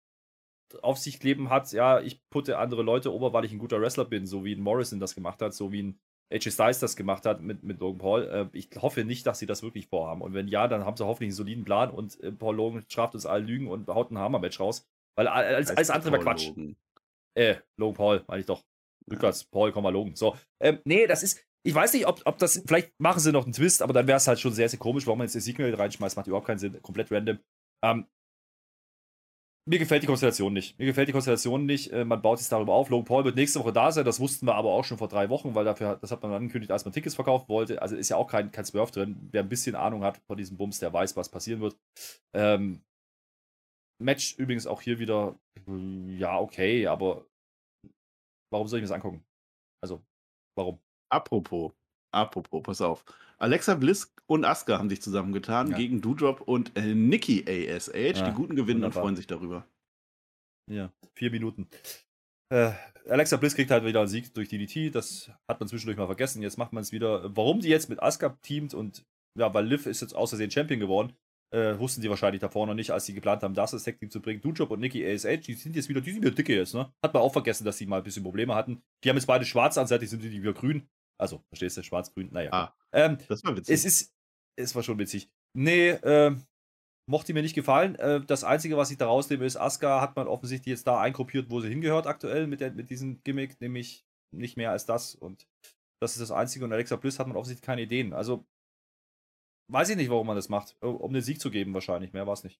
auf sich kleben hat, ja, ich putte andere Leute ober, weil ich ein guter Wrestler bin, so wie ein Morrison das gemacht hat, so wie ein AJ Styles das gemacht hat mit, mit Logan Paul. Äh, ich hoffe nicht, dass sie das wirklich vorhaben. Und wenn ja, dann haben sie hoffentlich einen soliden Plan und äh, Paul Logan straft uns alle Lügen und haut ein Hammer-Match raus. Weil alles, alles andere war Quatsch. Logan. Äh, Logan Paul, meine ich doch. Rückwärts, ja. Paul, Logan. So. Ähm, nee, das ist. Ich weiß nicht, ob, ob das. Vielleicht machen sie noch einen Twist, aber dann wäre es halt schon sehr, sehr komisch, warum man jetzt das Signal reinschmeißt. Macht überhaupt keinen Sinn. Komplett random. Ähm, mir gefällt die Konstellation nicht. Mir gefällt die Konstellation nicht. Äh, man baut sich darüber auf. Logan Paul wird nächste Woche da sein. Das wussten wir aber auch schon vor drei Wochen, weil dafür, das hat man angekündigt, als man Tickets verkaufen wollte. Also ist ja auch kein, kein Smurf drin. Wer ein bisschen Ahnung hat von diesem Bums, der weiß, was passieren wird. Ähm, Match übrigens auch hier wieder, ja, okay, aber warum soll ich mir das angucken? Also, warum? Apropos, apropos, pass auf. Alexa Bliss und Asuka haben sich zusammengetan ja. gegen Doudrop und äh, Nikki ASH. Ja, die Guten gewinnen wunderbar. und freuen sich darüber. Ja, vier Minuten. Äh, Alexa Bliss kriegt halt wieder einen Sieg durch DDT. Das hat man zwischendurch mal vergessen. Jetzt macht man es wieder. Warum die jetzt mit Asuka teamt und ja, weil Liv ist jetzt außersehen Champion geworden, äh, wussten sie wahrscheinlich davor noch nicht, als sie geplant haben, das als Tag-Team zu bringen. Doudrop und Nikki ASH, die sind jetzt wieder, die sind wieder dicke jetzt, ne? Hat man auch vergessen, dass sie mal ein bisschen Probleme hatten. Die haben jetzt beide schwarz an, sind die wieder grün. Also, verstehst du, schwarz-grün, naja. Ah, ähm, das war witzig. Es ist, es war schon witzig. Nee, äh, mochte mir nicht gefallen. Äh, das Einzige, was ich da rausnehme, ist, Asuka hat man offensichtlich jetzt da eingruppiert, wo sie hingehört aktuell mit, der, mit diesem Gimmick, nämlich nicht mehr als das. Und das ist das Einzige. Und Alexa Bliss hat man offensichtlich keine Ideen. Also, weiß ich nicht, warum man das macht. Um den Sieg zu geben, wahrscheinlich. Mehr war es nicht.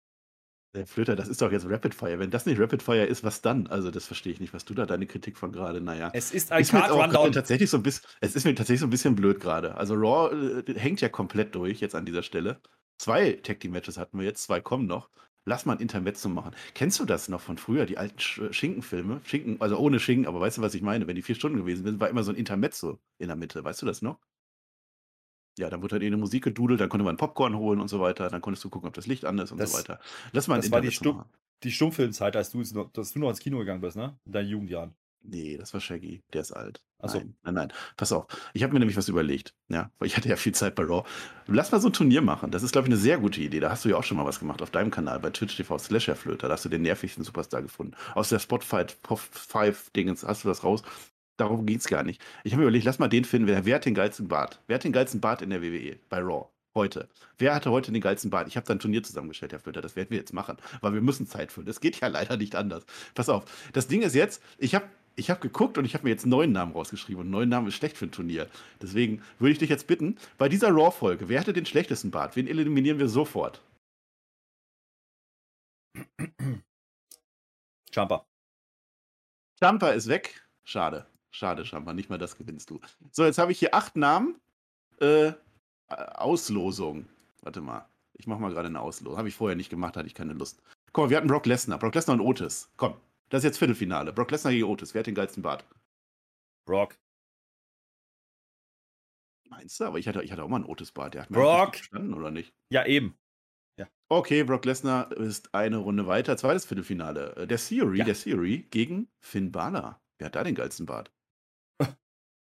Der Flöter, das ist doch jetzt Rapid Fire. Wenn das nicht Rapid Fire ist, was dann? Also, das verstehe ich nicht, was du da deine Kritik von gerade. Naja. Es ist ein ist Card Rundown. Tatsächlich so ein bisschen, es ist mir tatsächlich so ein bisschen blöd gerade. Also, Raw äh, hängt ja komplett durch jetzt an dieser Stelle. Zwei Tag Team Matches hatten wir jetzt, zwei kommen noch. Lass mal ein Intermezzo machen. Kennst du das noch von früher, die alten Sch Schinkenfilme? Schinken, also ohne Schinken, aber weißt du, was ich meine? Wenn die vier Stunden gewesen sind, war immer so ein Intermezzo in der Mitte. Weißt du das noch? Ja, dann wurde halt eine Musik gedudelt, dann konnte man Popcorn holen und so weiter. Dann konntest du gucken, ob das Licht an ist und das, so weiter. Lass mal das war die, Stumm, die Stummfilmzeit, als du, noch, dass du noch ins Kino gegangen bist, ne? In deinen Jugendjahren. Nee, das war Shaggy. Der ist alt. Ach so. Nein, nein, nein. Pass auf. Ich habe mir nämlich was überlegt. Ja, weil ich hatte ja viel Zeit bei Raw. Lass mal so ein Turnier machen. Das ist, glaube ich, eine sehr gute Idee. Da hast du ja auch schon mal was gemacht auf deinem Kanal bei Twitch TV slash Flöter. Da hast du den nervigsten Superstar gefunden. Aus der Spotify Top 5 Dingens hast du das raus. Darum ging es gar nicht. Ich habe mir überlegt, lass mal den finden. Wer, wer hat den geilsten Bart? Wer hat den geilsten Bart in der WWE bei Raw? Heute. Wer hatte heute den geilsten Bart? Ich habe da ein Turnier zusammengestellt, Herr Flöter. Das werden wir jetzt machen, weil wir müssen Zeit füllen. Das geht ja leider nicht anders. Pass auf. Das Ding ist jetzt, ich habe ich habe geguckt und ich habe mir jetzt einen neuen Namen rausgeschrieben. Und neuen Namen ist schlecht für ein Turnier. Deswegen würde ich dich jetzt bitten, bei dieser Raw-Folge, wer hatte den schlechtesten Bart? Wen eliminieren wir sofort? Jumper. Jumper ist weg. Schade. Schade, Jumper. Nicht mal das gewinnst du. So, jetzt habe ich hier acht Namen. Äh, Auslosung. Warte mal. Ich mache mal gerade eine Auslosung. Habe ich vorher nicht gemacht, hatte ich keine Lust. Guck mal, wir hatten Brock Lesnar. Brock Lesnar und Otis. Komm, das ist jetzt Viertelfinale. Brock Lesnar gegen Otis. Wer hat den geilsten Bart? Brock. Meinst du? Aber ich hatte, ich hatte auch mal einen Otis-Bart. Der hat mir Brock. verstanden, oder nicht? Ja, eben. Ja. Okay, Brock Lesnar ist eine Runde weiter. Zweites Viertelfinale. Äh, der Theory, ja. der Theory gegen Finn Balor. Wer hat da den geilsten Bart?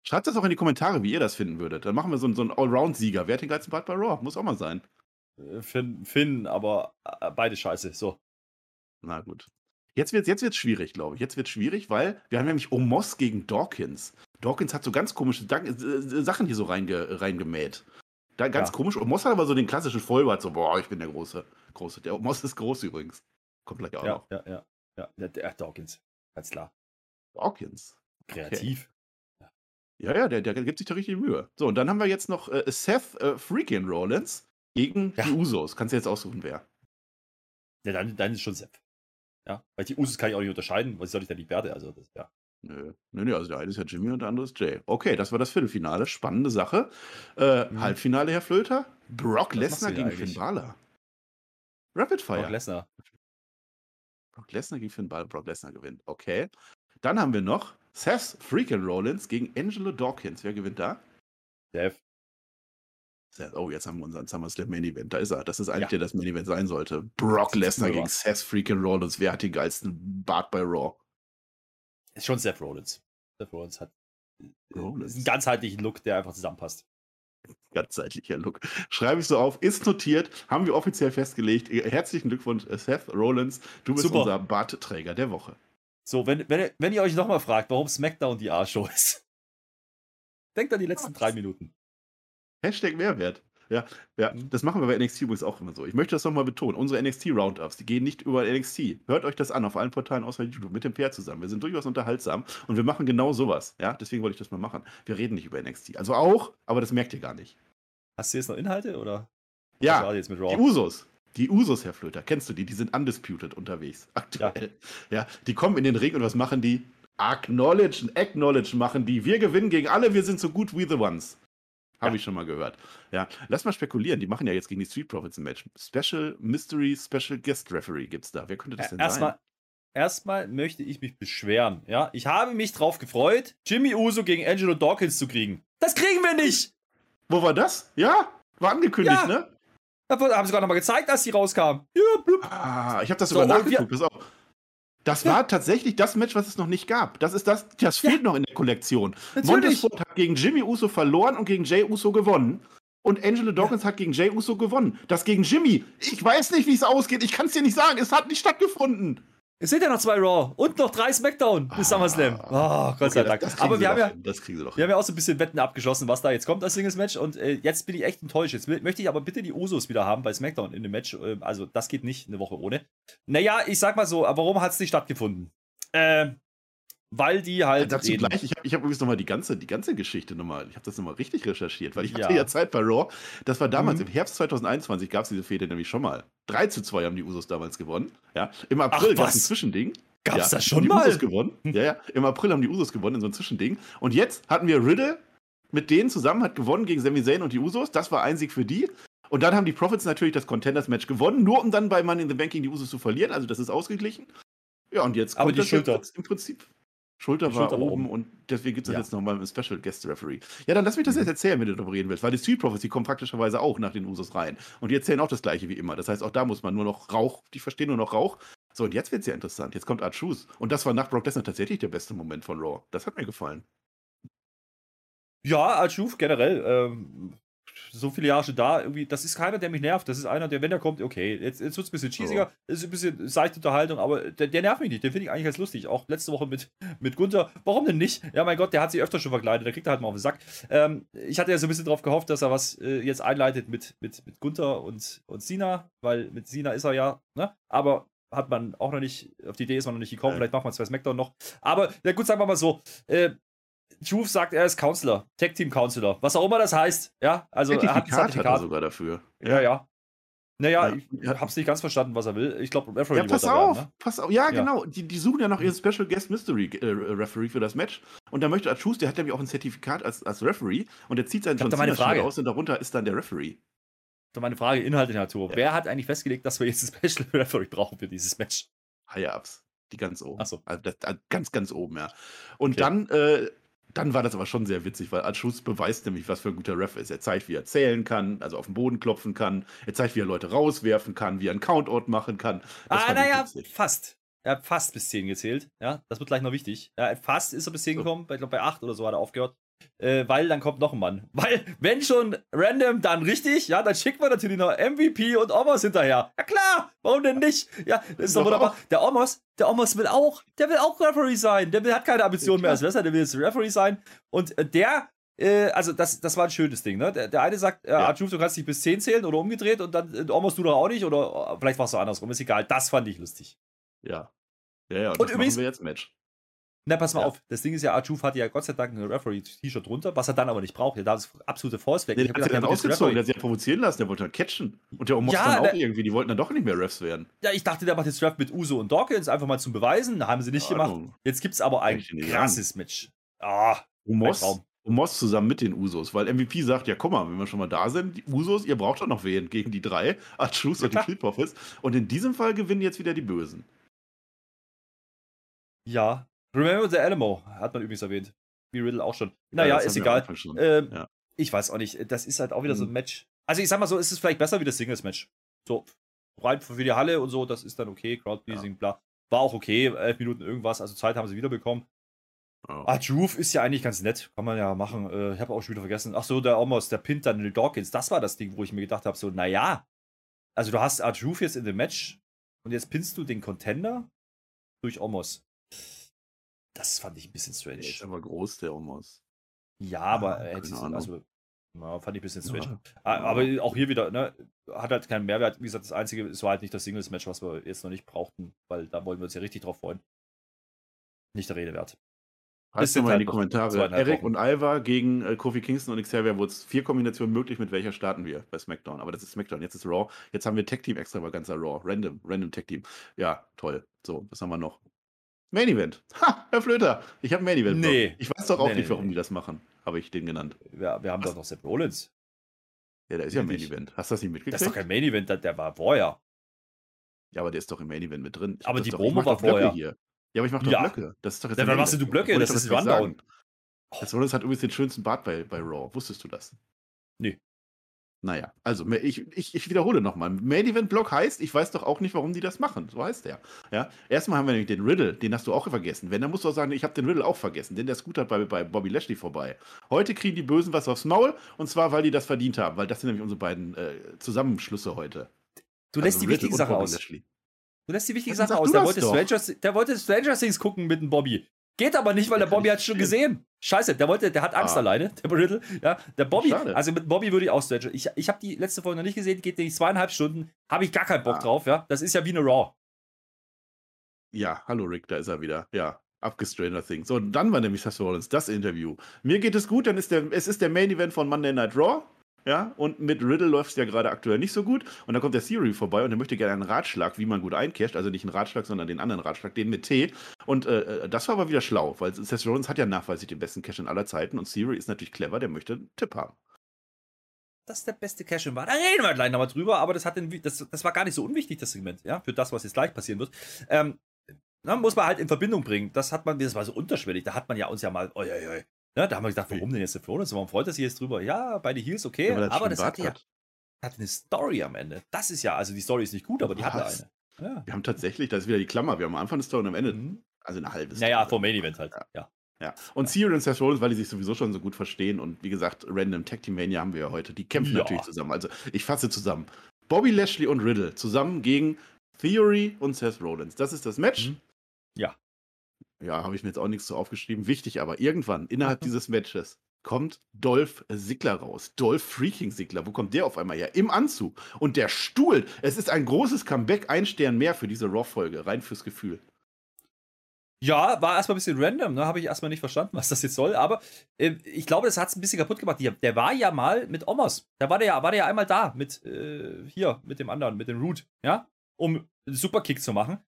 Schreibt das auch in die Kommentare, wie ihr das finden würdet. Dann machen wir so, so einen Allround-Sieger. Wer hat den geilsten Bart bei Raw? Muss auch mal sein. Äh, Finn, Finn aber äh, beide scheiße. So. Na gut. Jetzt wird es jetzt wird's schwierig, glaube ich. Jetzt wird es schwierig, weil wir haben nämlich Omos gegen Dawkins. Dawkins hat so ganz komische äh, Sachen hier so reinge reingemäht. Da, ganz ja. komisch. Omos hat aber so den klassischen Vollbart, so, boah, ich bin der Große. Große. Der Omos ist groß übrigens. Kommt gleich auch ja, noch. Ja, ja, ja. Der, der Dawkins. Ganz klar. Dawkins. Kreativ. Ja, ja, der, der gibt sich da richtig Mühe. So, und dann haben wir jetzt noch äh, Seth äh, Freakin' Rollins gegen ja. die Usos. Kannst du jetzt aussuchen, wer? Ja, dann, dann ist schon Seth. Ja, weil die Usos kann ich auch nicht unterscheiden. Was soll ich da nicht werde? Also, das, ja. Nö, nö, nö, also der eine ist ja Jimmy und der andere ist Jay. Okay, das war das Viertelfinale. Spannende Sache. Äh, mhm. Halbfinale, Herr Flöter. Brock Lesnar gegen Finn Balor. Rapid Fire. Brock Lesnar. Brock Lesnar gegen Finn Balor. Brock Lesnar gewinnt. Okay. Dann haben wir noch Seth Freakin' Rollins gegen Angelo Dawkins. Wer gewinnt da? Seth. Oh, jetzt haben wir unseren SummerSlam Main Event. Da ist er. Das ist eigentlich ja. der das Main Event sein sollte. Brock Lesnar gegen Seth Freakin' Rollins. Wer hat den geilsten Bart bei Raw? Ist schon Seth Rollins. Seth Rollins hat Rollins. einen ganzheitlichen Look, der einfach zusammenpasst. Ganzheitlicher Look. Schreibe ich so auf. Ist notiert. Haben wir offiziell festgelegt. Herzlichen Glückwunsch, Seth Rollins. Du bist Super. unser Bartträger der Woche. So, wenn, wenn, wenn ihr euch nochmal fragt, warum SmackDown die A-Show ist, denkt an die letzten drei Minuten. Hashtag Mehrwert. Ja, ja, mhm. das machen wir bei NXT übrigens auch immer so. Ich möchte das nochmal betonen. Unsere NXT-Roundups, die gehen nicht über NXT. Hört euch das an auf allen Portalen außer YouTube mit dem Pair zusammen. Wir sind durchaus unterhaltsam und wir machen genau sowas. Ja, deswegen wollte ich das mal machen. Wir reden nicht über NXT. Also auch, aber das merkt ihr gar nicht. Hast du jetzt noch Inhalte oder? Ja, die Usos. Die Usos, Herr Flöter, kennst du die? Die sind undisputed unterwegs. Aktuell. Ja. ja, die kommen in den Ring und was machen die? Acknowledge, acknowledge machen die. Wir gewinnen gegen alle, wir sind so gut wie the ones. Habe ja. ich schon mal gehört. Ja, lass mal spekulieren. Die machen ja jetzt gegen die Street Profits ein Match. Special Mystery Special Guest Referee gibt's da. Wer könnte das denn erstmal, sein? Erstmal möchte ich mich beschweren. Ja, ich habe mich drauf gefreut, Jimmy Uso gegen Angelo Dawkins zu kriegen. Das kriegen wir nicht. Wo war das? Ja, war angekündigt, ja. ne? Da haben sie gerade nochmal gezeigt, als sie rauskamen. Ja, blub. Ah, ich habe das sogar so, nachgeguckt. Pass auf. Das ja. war tatsächlich das Match, was es noch nicht gab. Das ist das, das fehlt ja. noch in der Kollektion. Montesford hat gegen Jimmy Uso verloren und gegen Jay Uso gewonnen. Und Angelo Dawkins ja. hat gegen Jay Uso gewonnen. Das gegen Jimmy. Ich weiß nicht, wie es ausgeht. Ich kann es dir nicht sagen. Es hat nicht stattgefunden. Es sind ja noch zwei Raw und noch drei SmackDown bis ah, SummerSlam. Oh, Gott sei Dank. Aber wir haben, ja, das kriegen sie doch wir haben ja auch so ein bisschen Wetten abgeschlossen, was da jetzt kommt als Singles-Match. Und äh, jetzt bin ich echt enttäuscht. Jetzt möchte ich aber bitte die Usos wieder haben bei SmackDown in dem Match. Äh, also, das geht nicht eine Woche ohne. Naja, ich sag mal so, aber warum hat es nicht stattgefunden? Äh, weil die halt. Dazu reden. gleich, ich habe ich hab übrigens nochmal die ganze, die ganze Geschichte nochmal, ich habe das nochmal richtig recherchiert, weil ich hatte ja, ja Zeit bei Raw. Das war damals, mhm. im Herbst 2021 gab es diese Fehde nämlich schon mal. 3 zu 2 haben die Usos damals gewonnen. Ja. Im April gab es ein Zwischending. Gab es ja, das schon die mal? Usos gewonnen. Ja, ja. Im April haben die Usos gewonnen in so ein Zwischending. Und jetzt hatten wir Riddle mit denen zusammen, hat gewonnen gegen Sami Zayn und die Usos. Das war ein Sieg für die. Und dann haben die Profits natürlich das Contenders-Match gewonnen, nur um dann bei Money in the Banking die Usos zu verlieren. Also das ist ausgeglichen. Ja, und jetzt Aber die Schulter. im Prinzip. Schulter, war, Schulter oben, und deswegen gibt es ja. jetzt nochmal einen Special Guest Referee. Ja, dann lass mich das mhm. jetzt erzählen, wenn du darüber reden willst, weil die Street Profits, die kommen praktischerweise auch nach den Usos rein. Und die erzählen auch das gleiche wie immer. Das heißt, auch da muss man nur noch Rauch, die verstehen nur noch Rauch. So, und jetzt wird es ja interessant. Jetzt kommt Art Shoes. Und das war nach Brock Lesnar tatsächlich der beste Moment von Raw. Das hat mir gefallen. Ja, Art Schuf generell. Ähm, so viele Jahre schon da. Irgendwie, das ist keiner, der mich nervt. Das ist einer, der, wenn der kommt, okay, jetzt, jetzt wird es ein bisschen cheesiger, oh. ist ein bisschen seichte Unterhaltung, aber der, der nervt mich nicht. Den finde ich eigentlich ganz lustig. Auch letzte Woche mit, mit Gunther. Warum denn nicht? Ja, mein Gott, der hat sich öfter schon verkleidet. Da kriegt er halt mal auf den Sack. Ähm, ich hatte ja so ein bisschen drauf gehofft, dass er was äh, jetzt einleitet mit, mit, mit Gunther und, und Sina, weil mit Sina ist er ja, ne? Aber hat man auch noch nicht, auf die Idee ist man noch nicht gekommen. Vielleicht macht man zwei Smackdown noch. Aber, na gut, sagen wir mal so, äh, Juve sagt, er ist Counselor, Tech Team Counselor, was auch immer das heißt. Ja, also er hat ein Zertifikat hat er sogar dafür. Ja, ja. Naja, ja. ich hab's nicht ganz verstanden, was er will. Ich glaube, Referee Ja, pass auf, werden, ne? pass auf. Ja, ja, genau. Die, die suchen ja noch ihren Special Guest Mystery äh, Referee für das Match. Und da möchte Achus, der hat nämlich auch ein Zertifikat als, als Referee. Und der zieht seinen John Cena Frage aus und darunter ist dann der Referee. Da meine Frage, Inhalt in der Natur. Ja. Wer hat eigentlich festgelegt, dass wir jetzt ein Special Referee brauchen für dieses Match? High-Ups. Die ganz oben. Achso. Also das, ganz, ganz oben, ja. Und okay. dann äh, dann war das aber schon sehr witzig, weil Atschus beweist nämlich, was für ein guter Ref ist. Er zeigt, wie er zählen kann, also auf den Boden klopfen kann. Er zeigt, wie er Leute rauswerfen kann, wie er einen Countout machen kann. Das ah, naja, fast. Er hat fast bis 10 gezählt. Ja, das wird gleich noch wichtig. Ja, fast ist er bis 10 gekommen. Ich glaube, bei 8 oder so hat er aufgehört. Äh, weil dann kommt noch ein Mann. Weil, wenn schon random, dann richtig, ja, dann schickt man natürlich noch MVP und Omos hinterher. Ja klar, warum denn nicht? Ja, das ist doch wunderbar. Der Omos, der Omos will auch, der will auch Referee sein. Der will, hat keine Ambition mehr als Wrestler, der will jetzt Referee sein. Und äh, der, äh, also das, das war ein schönes Ding, ne? Der, der eine sagt, äh, ja. Arjuf, du kannst dich bis 10 zählen oder umgedreht und dann äh, Omos du doch auch nicht oder äh, vielleicht war es so andersrum, ist egal. Das fand ich lustig. Ja. Ja, ja, und, und das übrigens, machen wir jetzt Match. Na, pass mal ja. auf. Das Ding ist ja, Arjuf hatte ja Gott sei Dank ein Referee-T-Shirt drunter, was er dann aber nicht braucht. Ja, da ist absolute Force weg. Nee, der hat sich dann ausgezogen, der hat sich ja provozieren lassen, der wollte dann catchen. Und der Omos ja, dann auch irgendwie, die wollten dann doch nicht mehr Refs werden. Ja, ich dachte, der macht jetzt Ref mit Uso und Dawkins, einfach mal zum Beweisen. Haben sie nicht gemacht. Jetzt gibt es aber ein krasses Match. Ah, Umos, Umos zusammen mit den Usos, weil MVP sagt, ja guck mal, wenn wir schon mal da sind, die Usos, ihr braucht doch noch wen gegen die drei, Archus und die Killpoffes. Und in diesem Fall gewinnen jetzt wieder die Bösen. Ja, Remember the Alamo hat man übrigens erwähnt. Wie Riddle auch schon. Naja, ja, ist egal. Ähm, ja. Ich weiß auch nicht. Das ist halt auch wieder mhm. so ein mhm. Match. Also ich sag mal so, ist es vielleicht besser wie das Singles-Match. So, rein für die Halle und so, das ist dann okay. Crowdpleasing, ja. bla. War auch okay. Elf Minuten irgendwas. Also Zeit haben sie wieder bekommen. Oh. Ah, Juve ist ja eigentlich ganz nett. Kann man ja machen. Äh, ich habe auch schon wieder vergessen. Ach so, der Omos, der pinnt dann den Dawkins. Das war das Ding, wo ich mir gedacht habe, so, naja. Also du hast Arjuve jetzt in dem Match und jetzt pinnst du den Contender durch Omos. Das fand ich ein bisschen strange. Der ist aber groß, der Omos. Ja, aber er hätte also ja, fand ich ein bisschen strange. Ja. Aber auch hier wieder, ne, hat halt keinen Mehrwert. Wie gesagt, das einzige ist war halt nicht das Singles-Match, was wir jetzt noch nicht brauchten, weil da wollen wir uns ja richtig drauf freuen. Nicht der Rede wert. Heißt mal in halt die Kommentare. Eric und Alva gegen äh, Kofi Kingston und Xavier Woods. Vier Kombinationen möglich, mit welcher starten wir bei SmackDown. Aber das ist SmackDown, jetzt ist Raw. Jetzt haben wir Tech Team extra bei ganzer Raw. Random, random Tech Team. Ja, toll. So, was haben wir noch? Main Event. Ha, Herr Flöter, ich habe Main Event. Nee. Ich weiß doch auch nee, nicht, warum nee. die das machen. Habe ich den genannt. Ja, wir haben Was? doch noch Seth Rollins. Ja, der ist ja Main Event. Hast du das nicht mitgekriegt? Das ist doch kein Main Event, der war vorher. Ja, aber der ist doch im Main Event mit drin. Ich aber die Promo war vorher. Hier. Ja, aber ich mache doch ja. Blöcke. Das ist doch jetzt ja, dann machst du Blöcke, das, das ist Rundown. Seth Rollins hat übrigens den schönsten Bart bei, bei Raw. Wusstest du das? Nee. Naja, also ich, ich, ich wiederhole nochmal. Main Event Block heißt, ich weiß doch auch nicht, warum die das machen. So heißt der. Ja? Erstmal haben wir nämlich den Riddle, den hast du auch vergessen. Wenn, dann musst du auch sagen, ich habe den Riddle auch vergessen, denn der Scooter bei, bei Bobby Lashley vorbei. Heute kriegen die Bösen was aufs Maul und zwar, weil die das verdient haben, weil das sind nämlich unsere beiden äh, Zusammenschlüsse heute. Du lässt also die wichtige Sache aus. Lashley. Du lässt die wichtige Sache aus. Der wollte, Stranger, der wollte Stranger Things gucken mit dem Bobby. Geht aber nicht, weil der Bobby hat schon gesehen. Scheiße, der wollte, der hat Angst ah. alleine, der Riddle. Ja, der Bobby, Schade. also mit Bobby würde ich auch stretchen. Ich, ich habe die letzte Folge noch nicht gesehen, geht nämlich zweieinhalb Stunden, habe ich gar keinen Bock ah. drauf, ja. Das ist ja wie eine Raw. Ja, hallo Rick, da ist er wieder. Ja, abgestranger Thing. So, dann war nämlich Seth Rollins das Interview. Mir geht es gut, dann ist der, es ist der Main Event von Monday Night Raw. Ja, und mit Riddle läuft es ja gerade aktuell nicht so gut. Und dann kommt der Theory vorbei und er möchte gerne einen Ratschlag, wie man gut eincasht. Also nicht einen Ratschlag, sondern den anderen Ratschlag, den mit T. Und äh, äh, das war aber wieder schlau, weil Seth Rollins hat ja nachweislich den besten Cash in aller Zeiten und Theory ist natürlich clever, der möchte einen Tipp haben. Das ist der beste Cash in war. Da reden wir gleich nochmal drüber, aber das, hat den, das, das war gar nicht so unwichtig, das Segment, ja, für das, was jetzt gleich passieren wird. Ähm, na, muss man halt in Verbindung bringen. Das hat man, das war so unterschwellig. Da hat man ja uns ja mal, oi, oi, oi, ja, da haben wir gedacht, warum denn jetzt der Florence? Warum freut er sich jetzt drüber? Ja, bei den Heels okay, ja, aber das hat ja hat eine Story am Ende. Das ist ja, also die Story ist nicht gut, aber die hat eine. Ja. Wir haben tatsächlich, das ist wieder die Klammer, wir haben am Anfang des Story und am Ende, mhm. also eine halbe Naja, vom Main Event halt, ja. Ja. Und Theory und Seth Rollins, weil die sich sowieso schon so gut verstehen und wie gesagt, Random Tag Team Mania haben wir ja heute, die kämpfen ja. natürlich zusammen. Also ich fasse zusammen. Bobby Lashley und Riddle zusammen gegen Theory und Seth Rollins. Das ist das Match. Mhm. Ja. Ja, habe ich mir jetzt auch nichts zu aufgeschrieben. Wichtig aber, irgendwann innerhalb dieses Matches kommt Dolph Ziggler raus. Dolph Freaking Ziggler. Wo kommt der auf einmal her? Im Anzug. Und der Stuhl. Es ist ein großes Comeback, ein Stern mehr für diese Raw-Folge. Rein fürs Gefühl. Ja, war erstmal ein bisschen random, ne? Habe ich erstmal nicht verstanden, was das jetzt soll. Aber äh, ich glaube, das hat es ein bisschen kaputt gemacht. Der war ja mal mit Omos. Da war der ja, war der ja einmal da mit äh, hier, mit dem anderen, mit dem Root, ja, um einen Superkick zu machen.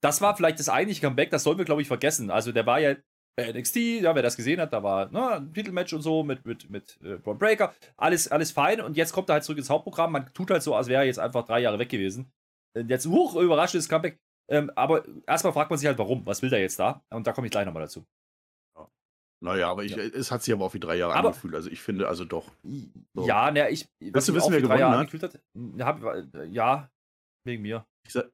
Das war vielleicht das eigentliche Comeback, das sollen wir, glaube ich, vergessen. Also der war ja bei NXT, ja, wer das gesehen hat, da war ne, ein Titelmatch und so mit, mit, mit äh, Braun Breaker. Alles, alles fein. Und jetzt kommt er halt zurück ins Hauptprogramm. Man tut halt so, als wäre er jetzt einfach drei Jahre weg gewesen. Und jetzt, hoch, überraschendes Comeback. Ähm, aber erstmal fragt man sich halt, warum? Was will der jetzt da? Und da komme ich gleich nochmal dazu. Ja. Naja, aber ich, ja. es hat sich aber auch wie drei Jahre aber, angefühlt. Also ich finde, also doch. So. Ja, ne, ich. Willst du wissen, wer gewonnen hat? hat hab, ja, wegen mir. Ich sag,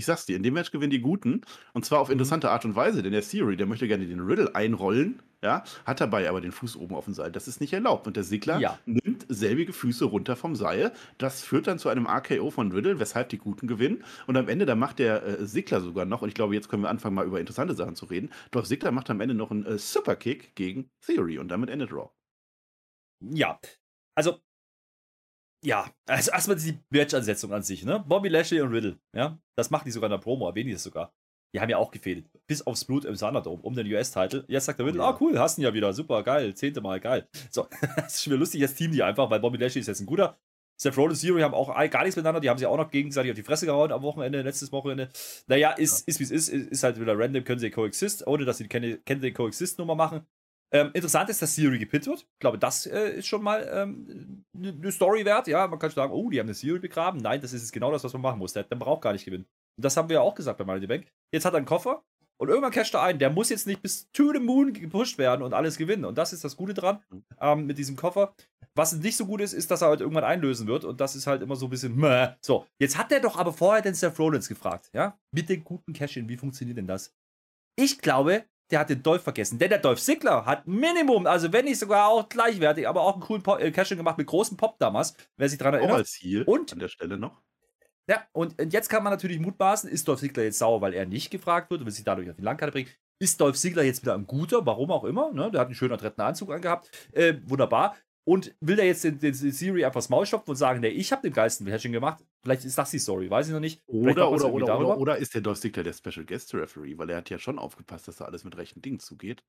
ich sag's dir, in dem Match gewinnen die Guten. Und zwar auf mhm. interessante Art und Weise, denn der Theory, der möchte gerne den Riddle einrollen, ja, hat dabei aber den Fuß oben auf dem Seil. Das ist nicht erlaubt. Und der Sigler ja. nimmt selbige Füße runter vom Seil. Das führt dann zu einem RKO von Riddle, weshalb die Guten gewinnen. Und am Ende, da macht der äh, Sigler sogar noch, und ich glaube, jetzt können wir anfangen, mal über interessante Sachen zu reden. Doch Sigler macht am Ende noch einen äh, Superkick gegen Theory und damit endet Raw. Ja, also ja, also erstmal die Match-Ansetzung an sich, ne? Bobby Lashley und Riddle, ja? Das machen die sogar in der Promo, erwähnen die das sogar. Die haben ja auch gefehlt. Bis aufs Blut im Thunderdome um den US-Titel. Jetzt sagt der Riddle, ah oh, cool, hast ihn ja wieder, super, geil, zehnte Mal, geil. So, das ist schon wieder lustig, jetzt teamen die einfach, weil Bobby Lashley ist jetzt ein guter. Seth Rollins Theory haben auch gar nichts miteinander, die haben sich auch noch gegenseitig auf die Fresse gehauen am Wochenende, letztes Wochenende. Naja, ist, ja. ist wie es ist, ist halt wieder random, können sie coexist, ohne dass sie die Kenne Coexist-Nummer machen. Ähm, interessant ist, dass Siri gepinnt wird. Ich glaube, das äh, ist schon mal ähm, eine ne Story wert. Ja, man kann sagen, oh, die haben eine Siri begraben. Nein, das ist genau das, was man machen muss. Der, der braucht gar nicht gewinnen. Und das haben wir ja auch gesagt bei Money Bank. Jetzt hat er einen Koffer und irgendwann casht er ein. Der muss jetzt nicht bis to the moon gepusht werden und alles gewinnen. Und das ist das Gute dran ähm, mit diesem Koffer. Was nicht so gut ist, ist, dass er halt irgendwann einlösen wird. Und das ist halt immer so ein bisschen, Mäh. so. Jetzt hat der doch aber vorher den Seth Rollins gefragt, ja? Mit den guten Cash-In, wie funktioniert denn das? Ich glaube, der hat den Dolph vergessen. Denn der Dolph Ziggler hat Minimum, also wenn nicht sogar auch gleichwertig, aber auch einen coolen Pop, äh, Cashing gemacht mit großem Pop damals, wer sich daran erinnert. Auch als Ziel und an der Stelle noch. Ja, und, jetzt kann man natürlich mutmaßen, ist Dolph Ziggler jetzt sauer, weil er nicht gefragt wird und will sich dadurch auf die Landkarte bringen. Ist Dolph Ziggler jetzt wieder ein guter, warum auch immer, ne? Der hat einen schönen adretten Anzug angehabt. Äh, wunderbar. Und will der jetzt den, den, den Siri einfach das Maul stopfen und sagen, nee, ich habe den geilsten Hashing gemacht? Vielleicht ist das die Story, weiß ich noch nicht. Oder, oder, oder, oder, oder, ist der Dolph Ziggler der Special Guest Referee, weil er hat ja schon aufgepasst, dass da alles mit rechten Dingen zugeht.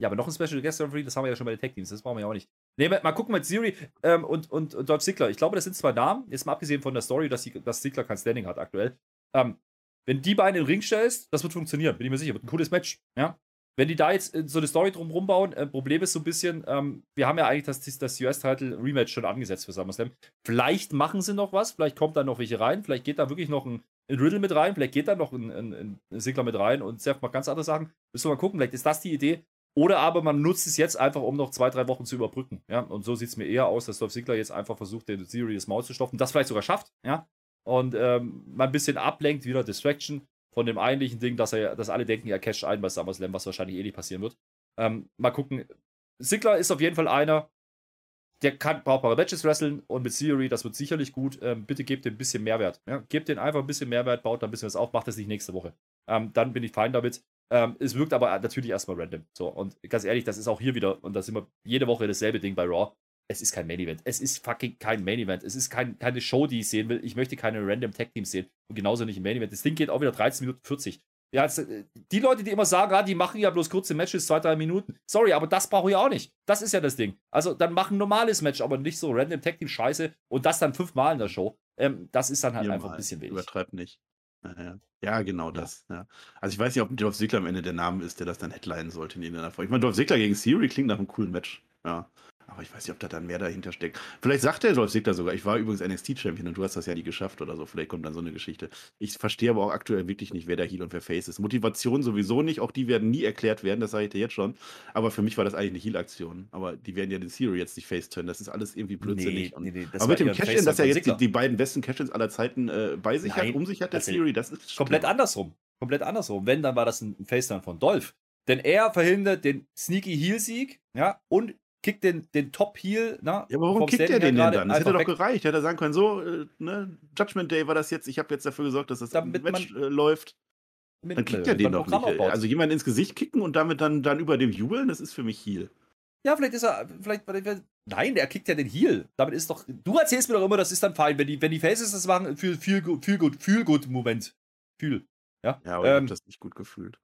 Ja, aber noch ein Special Guest Referee, das haben wir ja schon bei den Tech Teams, das brauchen wir ja auch nicht. Nee, mal gucken mit Siri ähm, und, und, und Dolph Ziggler. Ich glaube, das sind zwei Namen, jetzt mal abgesehen von der Story, dass, die, dass Ziggler kein Standing hat aktuell. Ähm, wenn die beiden in den Ring stellst, das wird funktionieren, bin ich mir sicher. Wird ein cooles Match, ja wenn die da jetzt äh, so eine Story drum rumbauen, äh, Problem ist so ein bisschen, ähm, wir haben ja eigentlich das, das US-Title Rematch schon angesetzt für SummerSlam. Vielleicht machen sie noch was, vielleicht kommt da noch welche rein, vielleicht geht da wirklich noch ein, ein Riddle mit rein, vielleicht geht da noch ein, ein, ein Sigler mit rein und Seth macht ganz andere Sachen. Müssen wir mal gucken, vielleicht ist das die Idee. Oder aber man nutzt es jetzt einfach, um noch zwei, drei Wochen zu überbrücken. Ja? Und so sieht es mir eher aus, dass Dolph Ziggler jetzt einfach versucht, den Theory das Maul zu stopfen, das vielleicht sogar schafft, ja. Und ähm, mal ein bisschen ablenkt, wieder Distraction von dem eigentlichen Ding, dass er, dass alle denken, er casht ein bei SummerSlam, was wahrscheinlich eh nicht passieren wird. Ähm, mal gucken. Sigler ist auf jeden Fall einer, der kann brauchbare Matches wresteln und mit Theory, das wird sicherlich gut. Ähm, bitte gebt dem ein bisschen Mehrwert. Ja? Gebt den einfach ein bisschen Mehrwert, baut da ein bisschen was auf, macht das nicht nächste Woche. Ähm, dann bin ich fein damit. Ähm, es wirkt aber natürlich erstmal random. So, und ganz ehrlich, das ist auch hier wieder, und da sind wir jede Woche dasselbe Ding bei Raw es ist kein Main Event. Es ist fucking kein Main Event. Es ist kein, keine Show, die ich sehen will. Ich möchte keine random Tag Teams sehen. Und genauso nicht im Main Event. Das Ding geht auch wieder 13 Minuten 40. Ja, äh, die Leute, die immer sagen, ah, die machen ja bloß kurze Matches, zwei, drei Minuten. Sorry, aber das brauche ich auch nicht. Das ist ja das Ding. Also dann machen ein normales Match, aber nicht so random Tag Team Scheiße und das dann fünfmal in der Show. Ähm, das ist dann halt Viermal. einfach ein bisschen wenig. Übertreibt nicht. Ja, genau das. Ja. Also ich weiß nicht, ob Dolph Ziggler am Ende der Name ist, der das dann headline sollte in irgendeiner Form. Ich meine, Dolph Ziggler gegen Siri klingt nach einem coolen Match. Ja. Aber ich weiß nicht, ob da dann mehr dahinter steckt. Vielleicht sagt der Dolph Ziggler sogar, ich war übrigens NXT-Champion und du hast das ja nie geschafft oder so. Vielleicht kommt dann so eine Geschichte. Ich verstehe aber auch aktuell wirklich nicht, wer der Heel und wer Face ist. Motivation sowieso nicht, auch die werden nie erklärt werden, das sage ich dir jetzt schon. Aber für mich war das eigentlich eine Heel-Aktion. Aber die werden ja den Theory jetzt nicht face turnen. Das ist alles irgendwie blödsinnig. Nee, nee, nee, aber mit dem Cash-In, dass er jetzt die, die, beiden besten Cash-Ins aller Zeiten äh, bei sich Nein, hat, um sich hat, der Theory, das ist komplett schlimm. andersrum. Komplett andersrum. Wenn, dann war das ein Face-Turn von Dolph. Denn er verhindert den Sneaky Heel-Sieg, ja, und kickt den, den Top-Heel. Ja, aber warum kickt er den denn dann? Das hätte doch gereicht. Hätte er sagen können, so, äh, ne, Judgment Day war das jetzt, ich habe jetzt dafür gesorgt, dass das damit Match äh, läuft. Mit, dann kickt er den doch nicht. Also jemand ins Gesicht kicken und damit dann, dann über dem jubeln, das ist für mich Heel. Ja, vielleicht ist er, vielleicht, nein, er kickt ja den Heel. Damit ist doch, du erzählst mir doch immer, das ist dann fein, wenn die, wenn die Faces das machen, für viel, viel gut, viel gut Moment. Fühl. Ja, ja aber ähm, ich habe das nicht gut gefühlt.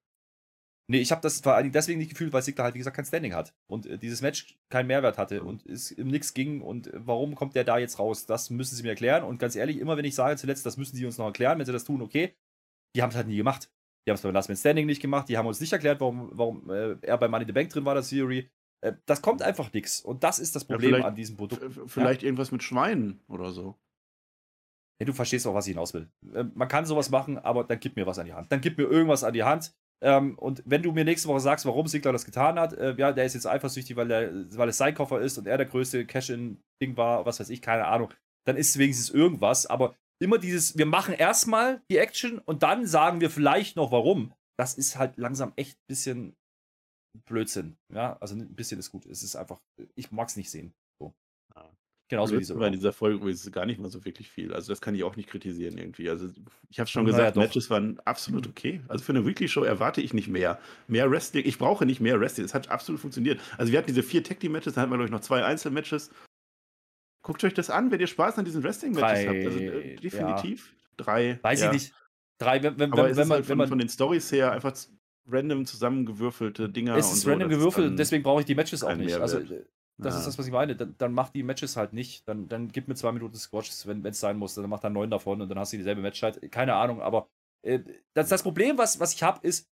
Nee, ich habe das vor allem deswegen nicht gefühlt, weil Sigler halt, wie gesagt, kein Standing hat. Und äh, dieses Match keinen Mehrwert hatte und es um nichts ging. Und äh, warum kommt der da jetzt raus? Das müssen sie mir erklären. Und ganz ehrlich, immer wenn ich sage zuletzt, das müssen sie uns noch erklären, wenn sie das tun, okay, die haben es halt nie gemacht. Die haben es beim Last Man Standing nicht gemacht. Die haben uns nicht erklärt, warum, warum äh, er bei Money in the Bank drin war, das Theory. Äh, das kommt einfach nichts. Und das ist das Problem ja, an diesem Produkt. Vielleicht ja? irgendwas mit Schweinen oder so. Ja, du verstehst auch, was ich hinaus will. Äh, man kann sowas machen, aber dann gib mir was an die Hand. Dann gib mir irgendwas an die Hand. Ähm, und wenn du mir nächste Woche sagst, warum Sigler das getan hat, äh, ja, der ist jetzt eifersüchtig, weil, der, weil es sein Koffer ist und er der größte Cash-In-Ding war, was weiß ich, keine Ahnung, dann ist es wenigstens irgendwas. Aber immer dieses, wir machen erstmal die Action und dann sagen wir vielleicht noch warum. Das ist halt langsam echt ein bisschen Blödsinn. Ja, also ein bisschen ist gut. Es ist einfach, ich mag es nicht sehen. So. Genauso wie diese in dieser Folge übrigens gar nicht mal so wirklich viel. Also das kann ich auch nicht kritisieren irgendwie. Also ich habe schon gesagt, naja, Matches waren absolut mhm. okay. Also für eine Weekly Show erwarte ich nicht mehr. Mehr Wrestling. Ich brauche nicht mehr Wrestling. Es hat absolut funktioniert. Also wir hatten diese vier Tag Team Matches, dann hatten wir glaube ich noch zwei Einzelmatches. Guckt euch das an, wenn ihr Spaß an diesen Wrestling Matches habt. Also äh, definitiv ja. drei. Weiß ja. ich nicht. Drei, wenn, wenn, Aber wenn, wenn man, halt von, man von den Stories her einfach random zusammengewürfelte Dinger. Es ist so, random gewürfelt, deswegen brauche ich die Matches auch nicht. Also das ja. ist das, was ich meine. Dann, dann macht die Matches halt nicht. Dann, dann gib mir zwei Minuten Squash, wenn es sein muss. Dann macht er neun davon und dann hast du dieselbe Matchzeit. Keine Ahnung, aber äh, das, das Problem, was, was ich habe, ist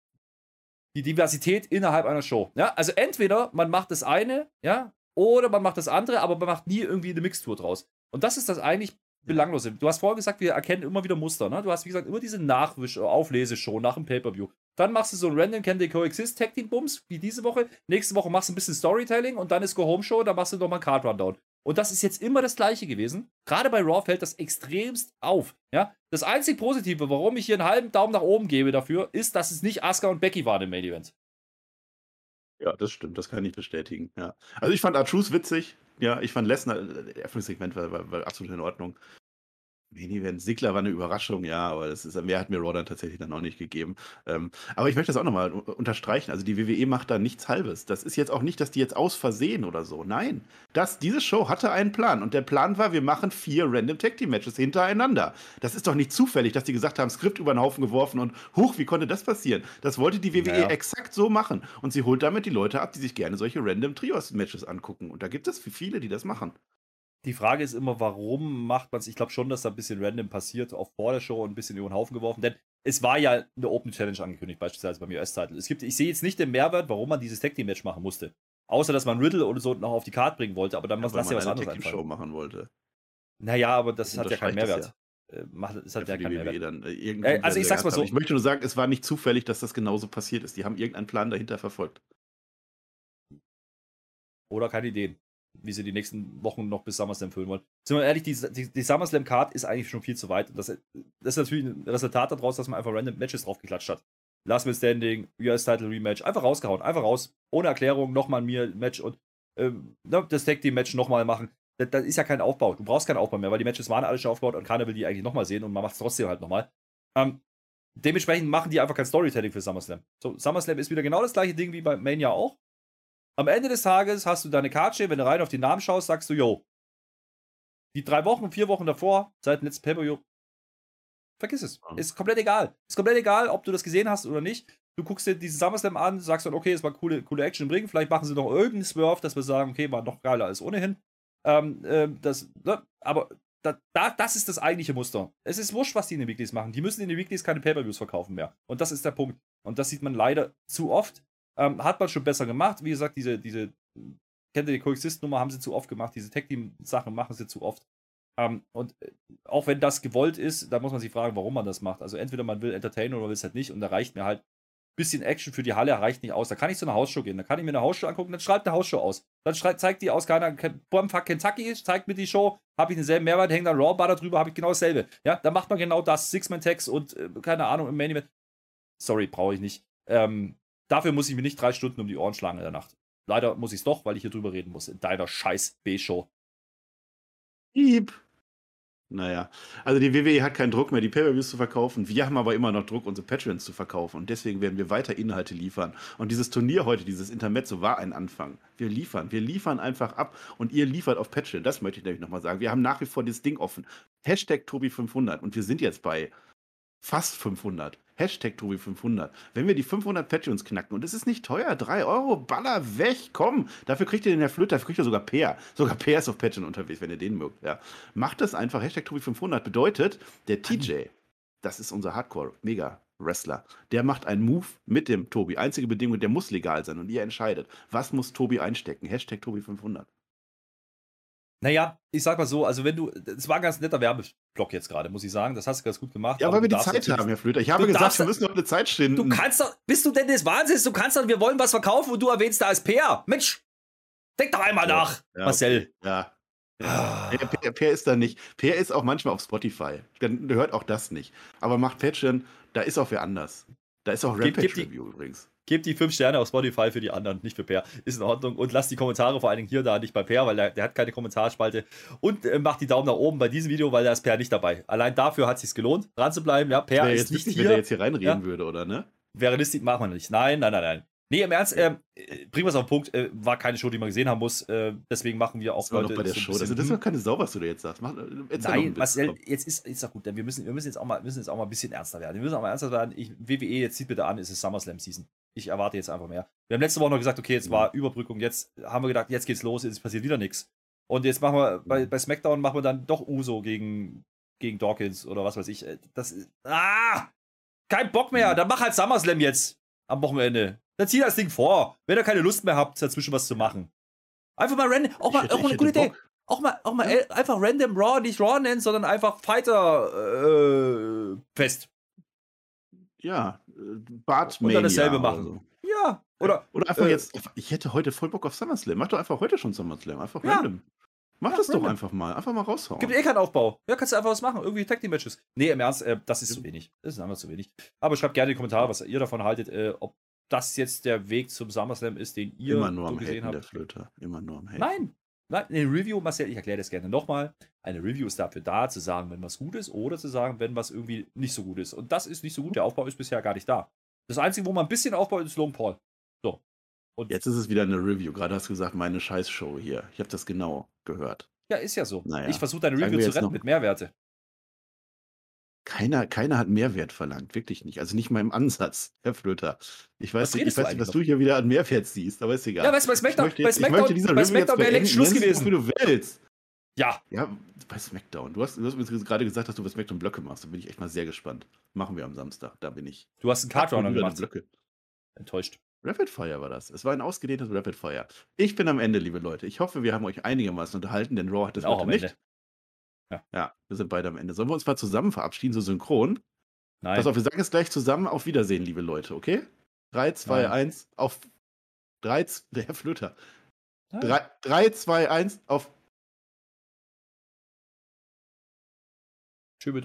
die Diversität innerhalb einer Show. Ja, also entweder man macht das eine, ja, oder man macht das andere, aber man macht nie irgendwie eine Mixtur draus. Und das ist das eigentlich Belanglose. Du hast vorher gesagt, wir erkennen immer wieder Muster. Ne? Du hast, wie gesagt, immer diese Nachwisch-Aufleseshow nach dem Pay-Per-View. Dann machst du so ein Random Can They Coexist Tag Team Bums, wie diese Woche. Nächste Woche machst du ein bisschen Storytelling und dann ist Go Home Show, dann machst du nochmal ein Card Rundown. Und das ist jetzt immer das Gleiche gewesen. Gerade bei Raw fällt das extremst auf. Ja? Das einzig Positive, warum ich hier einen halben Daumen nach oben gebe dafür, ist, dass es nicht Asuka und Becky waren im Main Event. Ja, das stimmt, das kann ich bestätigen. Ja. Also ich fand Artrus witzig. Ja, ich fand Lesnar, äh, Eröffnungssegment war, war, war absolut in Ordnung. Main Sigler war eine Überraschung, ja, aber das ist, mehr hat mir Raw dann tatsächlich dann auch nicht gegeben. Ähm, aber ich möchte das auch nochmal unterstreichen. Also die WWE macht da nichts Halbes. Das ist jetzt auch nicht, dass die jetzt aus Versehen oder so. Nein, das, diese Show hatte einen Plan. Und der Plan war, wir machen vier Random Tag Team Matches hintereinander. Das ist doch nicht zufällig, dass die gesagt haben, Skript über den Haufen geworfen und hoch, wie konnte das passieren? Das wollte die WWE ja. exakt so machen. Und sie holt damit die Leute ab, die sich gerne solche Random Trios Matches angucken. Und da gibt es viele, die das machen. Die Frage ist immer, warum macht man es? Ich glaube schon, dass da ein bisschen random passiert, auch vor der Show und ein bisschen über den Haufen geworfen. Denn es war ja eine Open Challenge angekündigt, beispielsweise beim US-Title. Es gibt, ich sehe jetzt nicht den Mehrwert, warum man dieses Tag Team Match machen musste. Außer, dass man Riddle oder so noch auf die Karte bringen wollte, aber dann ja, lass ja was anderes Show machen wollte. Naja, aber das, das hat ja keinen Mehrwert. Ja. Äh, macht, es hat ja, ja keinen Mehrwert. Dann, äh, äh, also ich sag's mal so. Ich möchte nur sagen, es war nicht zufällig, dass das genauso passiert ist. Die haben irgendeinen Plan dahinter verfolgt. Oder keine Ideen wie sie die nächsten Wochen noch bis SummerSlam füllen wollen. Sind wir ehrlich, die, die, die SummerSlam-Card ist eigentlich schon viel zu weit. Das, das ist natürlich ein Resultat daraus, dass man einfach random Matches draufgeklatscht hat. Last Man Standing, US-Title Rematch, einfach rausgehauen, einfach raus, ohne Erklärung, nochmal mir Match und ähm, ne, das Tag Team Match nochmal machen. Das, das, ist ja kein Aufbau. Du brauchst keinen Aufbau mehr, weil die Matches waren alle schon aufgebaut und keiner will die eigentlich nochmal sehen und man macht es trotzdem halt nochmal. Ähm, dementsprechend machen die einfach kein Storytelling für SummerSlam. So, SummerSlam ist wieder genau das gleiche Ding wie bei Mania auch. Am Ende des Tages hast du deine Karte, wenn du rein auf die Namen schaust, sagst du, yo, die drei Wochen, vier Wochen davor, seit dem letzten pay vergiss es. Ist komplett egal. Ist komplett egal, ob du das gesehen hast oder nicht. Du guckst dir diesen SummerSlam an, sagst dann, okay, es war coole, coole Action im Ring. Vielleicht machen sie noch irgendeinen Swerve, dass wir sagen, okay, war noch geiler als ohnehin. Ähm, äh, das, ne? Aber da, da, das ist das eigentliche Muster. Es ist wurscht, was die in den Weeklies machen. Die müssen in den Weeklies keine Pay-Per-Views verkaufen mehr. Und das ist der Punkt. Und das sieht man leider zu oft. Ähm, hat man schon besser gemacht. Wie gesagt, diese, diese kennt ihr die Coexist-Nummer, haben sie zu oft gemacht. Diese Tech-Team-Sachen machen sie zu oft. Ähm, und äh, auch wenn das gewollt ist, da muss man sich fragen, warum man das macht. Also entweder man will entertainen oder will es halt nicht. Und da reicht mir halt bisschen Action für die Halle reicht nicht aus. Da kann ich zu einer Hausshow gehen. Da kann ich mir eine Hausshow angucken, dann schreibt eine Hausshow aus. Dann schreibt, zeigt die aus, keiner, Bombfuck Kentucky, zeigt mir die Show, habe ich denselben Mehrwert, hängt dann Raw Bar darüber, habe ich genau dasselbe. Ja, dann macht man genau das, Six-Man-Tags und äh, keine Ahnung, im Main Event. Sorry, brauche ich nicht. Ähm, dafür muss ich mir nicht drei Stunden um die Ohren schlagen in der Nacht. Leider muss ich es doch, weil ich hier drüber reden muss. In deiner scheiß B-Show. Piep. Naja, also die WWE hat keinen Druck mehr, die Pay-Per-Views zu verkaufen. Wir haben aber immer noch Druck, unsere Patreons zu verkaufen. Und deswegen werden wir weiter Inhalte liefern. Und dieses Turnier heute, dieses Intermezzo, war ein Anfang. Wir liefern, wir liefern einfach ab. Und ihr liefert auf Patreon. Das möchte ich nämlich nochmal sagen. Wir haben nach wie vor dieses Ding offen. Hashtag Tobi500. Und wir sind jetzt bei fast 500. Hashtag Tobi500. Wenn wir die 500 Patreons knacken, und es ist nicht teuer, 3 Euro, baller weg, komm. Dafür kriegt ihr den Herr Flöter, dafür kriegt ihr sogar Peer. Sogar Peer ist auf Patreon unterwegs, wenn ihr den mögt. Ja. Macht das einfach. Hashtag Tobi500 bedeutet, der TJ, das ist unser Hardcore-Mega. Wrestler. Der macht einen Move mit dem Tobi. Einzige Bedingung, der muss legal sein und ihr entscheidet, was muss Tobi einstecken. Hashtag Tobi500. Naja, ich sag mal so, also wenn du, es war ein ganz netter Werbeblock jetzt gerade, muss ich sagen, das hast du ganz gut gemacht. Ja, weil wir die Zeit haben, Herr Flöter. Ich habe gesagt, wir müssen noch eine Zeit stehen. Du kannst doch, bist du denn des Wahnsinns? Du kannst doch, wir wollen was verkaufen und du erwähnst da als Peer. Mensch, denk doch einmal ja, nach, ja, Marcel. Okay. Ja. ja. Ah. Per, per, ist da nicht. Per ist auch manchmal auf Spotify. Dann hört auch das nicht. Aber macht Patreon, da ist auch wer anders. Da ist auch Rampage Review übrigens. Gebt die 5 Sterne auf Spotify für die anderen, nicht für Per. Ist in Ordnung. Und lasst die Kommentare vor allen Dingen hier da, nicht bei Per, weil der, der hat keine Kommentarspalte. Und äh, macht die Daumen nach oben bei diesem Video, weil da ist Per nicht dabei. Allein dafür hat es sich gelohnt, dran zu bleiben. Ja, Per ist nicht hier. Wenn der jetzt hier reinreden ja? würde, oder ne? Wäre listig, machen wir nicht. Nein, nein, nein, nein. Nee, im Ernst, äh, bringen wir es auf den Punkt, äh, war keine Show, die man gesehen haben muss. Äh, deswegen machen wir auch heute. bei der so Show. Also, das ist doch keine Sau, was du da jetzt sagst. Mach, Nein, Marcel, jetzt ist, ist doch gut, denn wir müssen, wir müssen jetzt auch mal, müssen jetzt auch mal ein bisschen ernster werden. Wir müssen auch mal ernster werden. Ich, WWE, jetzt sieht bitte an, es ist SummerSlam Season. Ich erwarte jetzt einfach mehr. Wir haben letzte Woche noch gesagt, okay, jetzt war Überbrückung, jetzt haben wir gedacht, jetzt geht's los, jetzt passiert wieder nichts. Und jetzt machen wir, bei, bei SmackDown machen wir dann doch Uso gegen, gegen Dawkins oder was weiß ich. Äh, das ist, ah! Kein Bock mehr, dann mach halt SummerSlam jetzt am Wochenende. Dann zieh das Ding vor, wenn ihr keine Lust mehr habt, dazwischen was zu machen. Einfach mal random, auch mal, hätte, auch eine gute Idee. Auch mal, auch mal ja. einfach random Raw, nicht Raw nennen, sondern einfach Fighter äh, Fest. Ja, Bart Und dann dasselbe machen. So. Ja. Oder, oder einfach äh, jetzt, ich hätte heute voll Bock auf SummerSlam. Mach doch einfach heute schon SummerSlam. Einfach ja. random. Mach ja, das random. doch einfach mal. Einfach mal raushauen. Gibt eh keinen Aufbau. Ja, kannst du einfach was machen. Irgendwie Tag Team Matches. Nee, im Ernst, äh, das ist zu wenig. Das ist einfach zu wenig. Aber schreibt gerne in die Kommentare, was ihr davon haltet, äh, ob das jetzt der Weg zum SummerSlam ist, den ihr Immer nur am gesehen Haten, habt. Der Flöter. Immer nur am Haten. Nein, eine Review, Marcel, ich erkläre das gerne nochmal. Eine Review ist dafür da, zu sagen, wenn was gut ist oder zu sagen, wenn was irgendwie nicht so gut ist. Und das ist nicht so gut. Der Aufbau ist bisher gar nicht da. Das Einzige, wo man ein bisschen aufbaut, ist Logan Paul. So. Und Jetzt ist es wieder eine Review. Gerade hast du gesagt, meine Scheißshow hier. Ich habe das genau gehört. Ja, ist ja so. Naja, ich versuche deine Review zu retten mit Mehrwerte. Keiner, keiner hat Mehrwert verlangt, wirklich nicht. Also nicht mal im Ansatz, Herr Flöter. Ich weiß, nicht, ich weiß nicht, was du hier wieder an Mehrwert siehst, aber ist egal. Ja, weißt du, bei SmackDown, bei SmackDown, bei SmackDown wäre längst Schluss gewesen. Wie du willst. Ja. Ja, bei SmackDown. Du hast, du hast mir gerade gesagt, dass du bei SmackDown Blöcke machst. Da bin ich echt mal sehr gespannt. Machen wir am Samstag. Da bin ich. Du hast einen Cardrunner gemacht. Blöcke. Enttäuscht. Rapid Fire war das. Es war ein ausgedehntes Rapid Fire. Ich bin am Ende, liebe Leute. Ich hoffe, wir haben euch einigermaßen unterhalten, denn Raw hat das auch nicht. Ja. ja, wir sind beide am Ende. Sollen wir uns mal zusammen verabschieden, so synchron? Nein. Pass auf, wir sagen es gleich zusammen. Auf Wiedersehen, liebe Leute, okay? 3, 2, 1, auf 3, der Flöter. 3, 3, 2, 1, auf. Tschüss,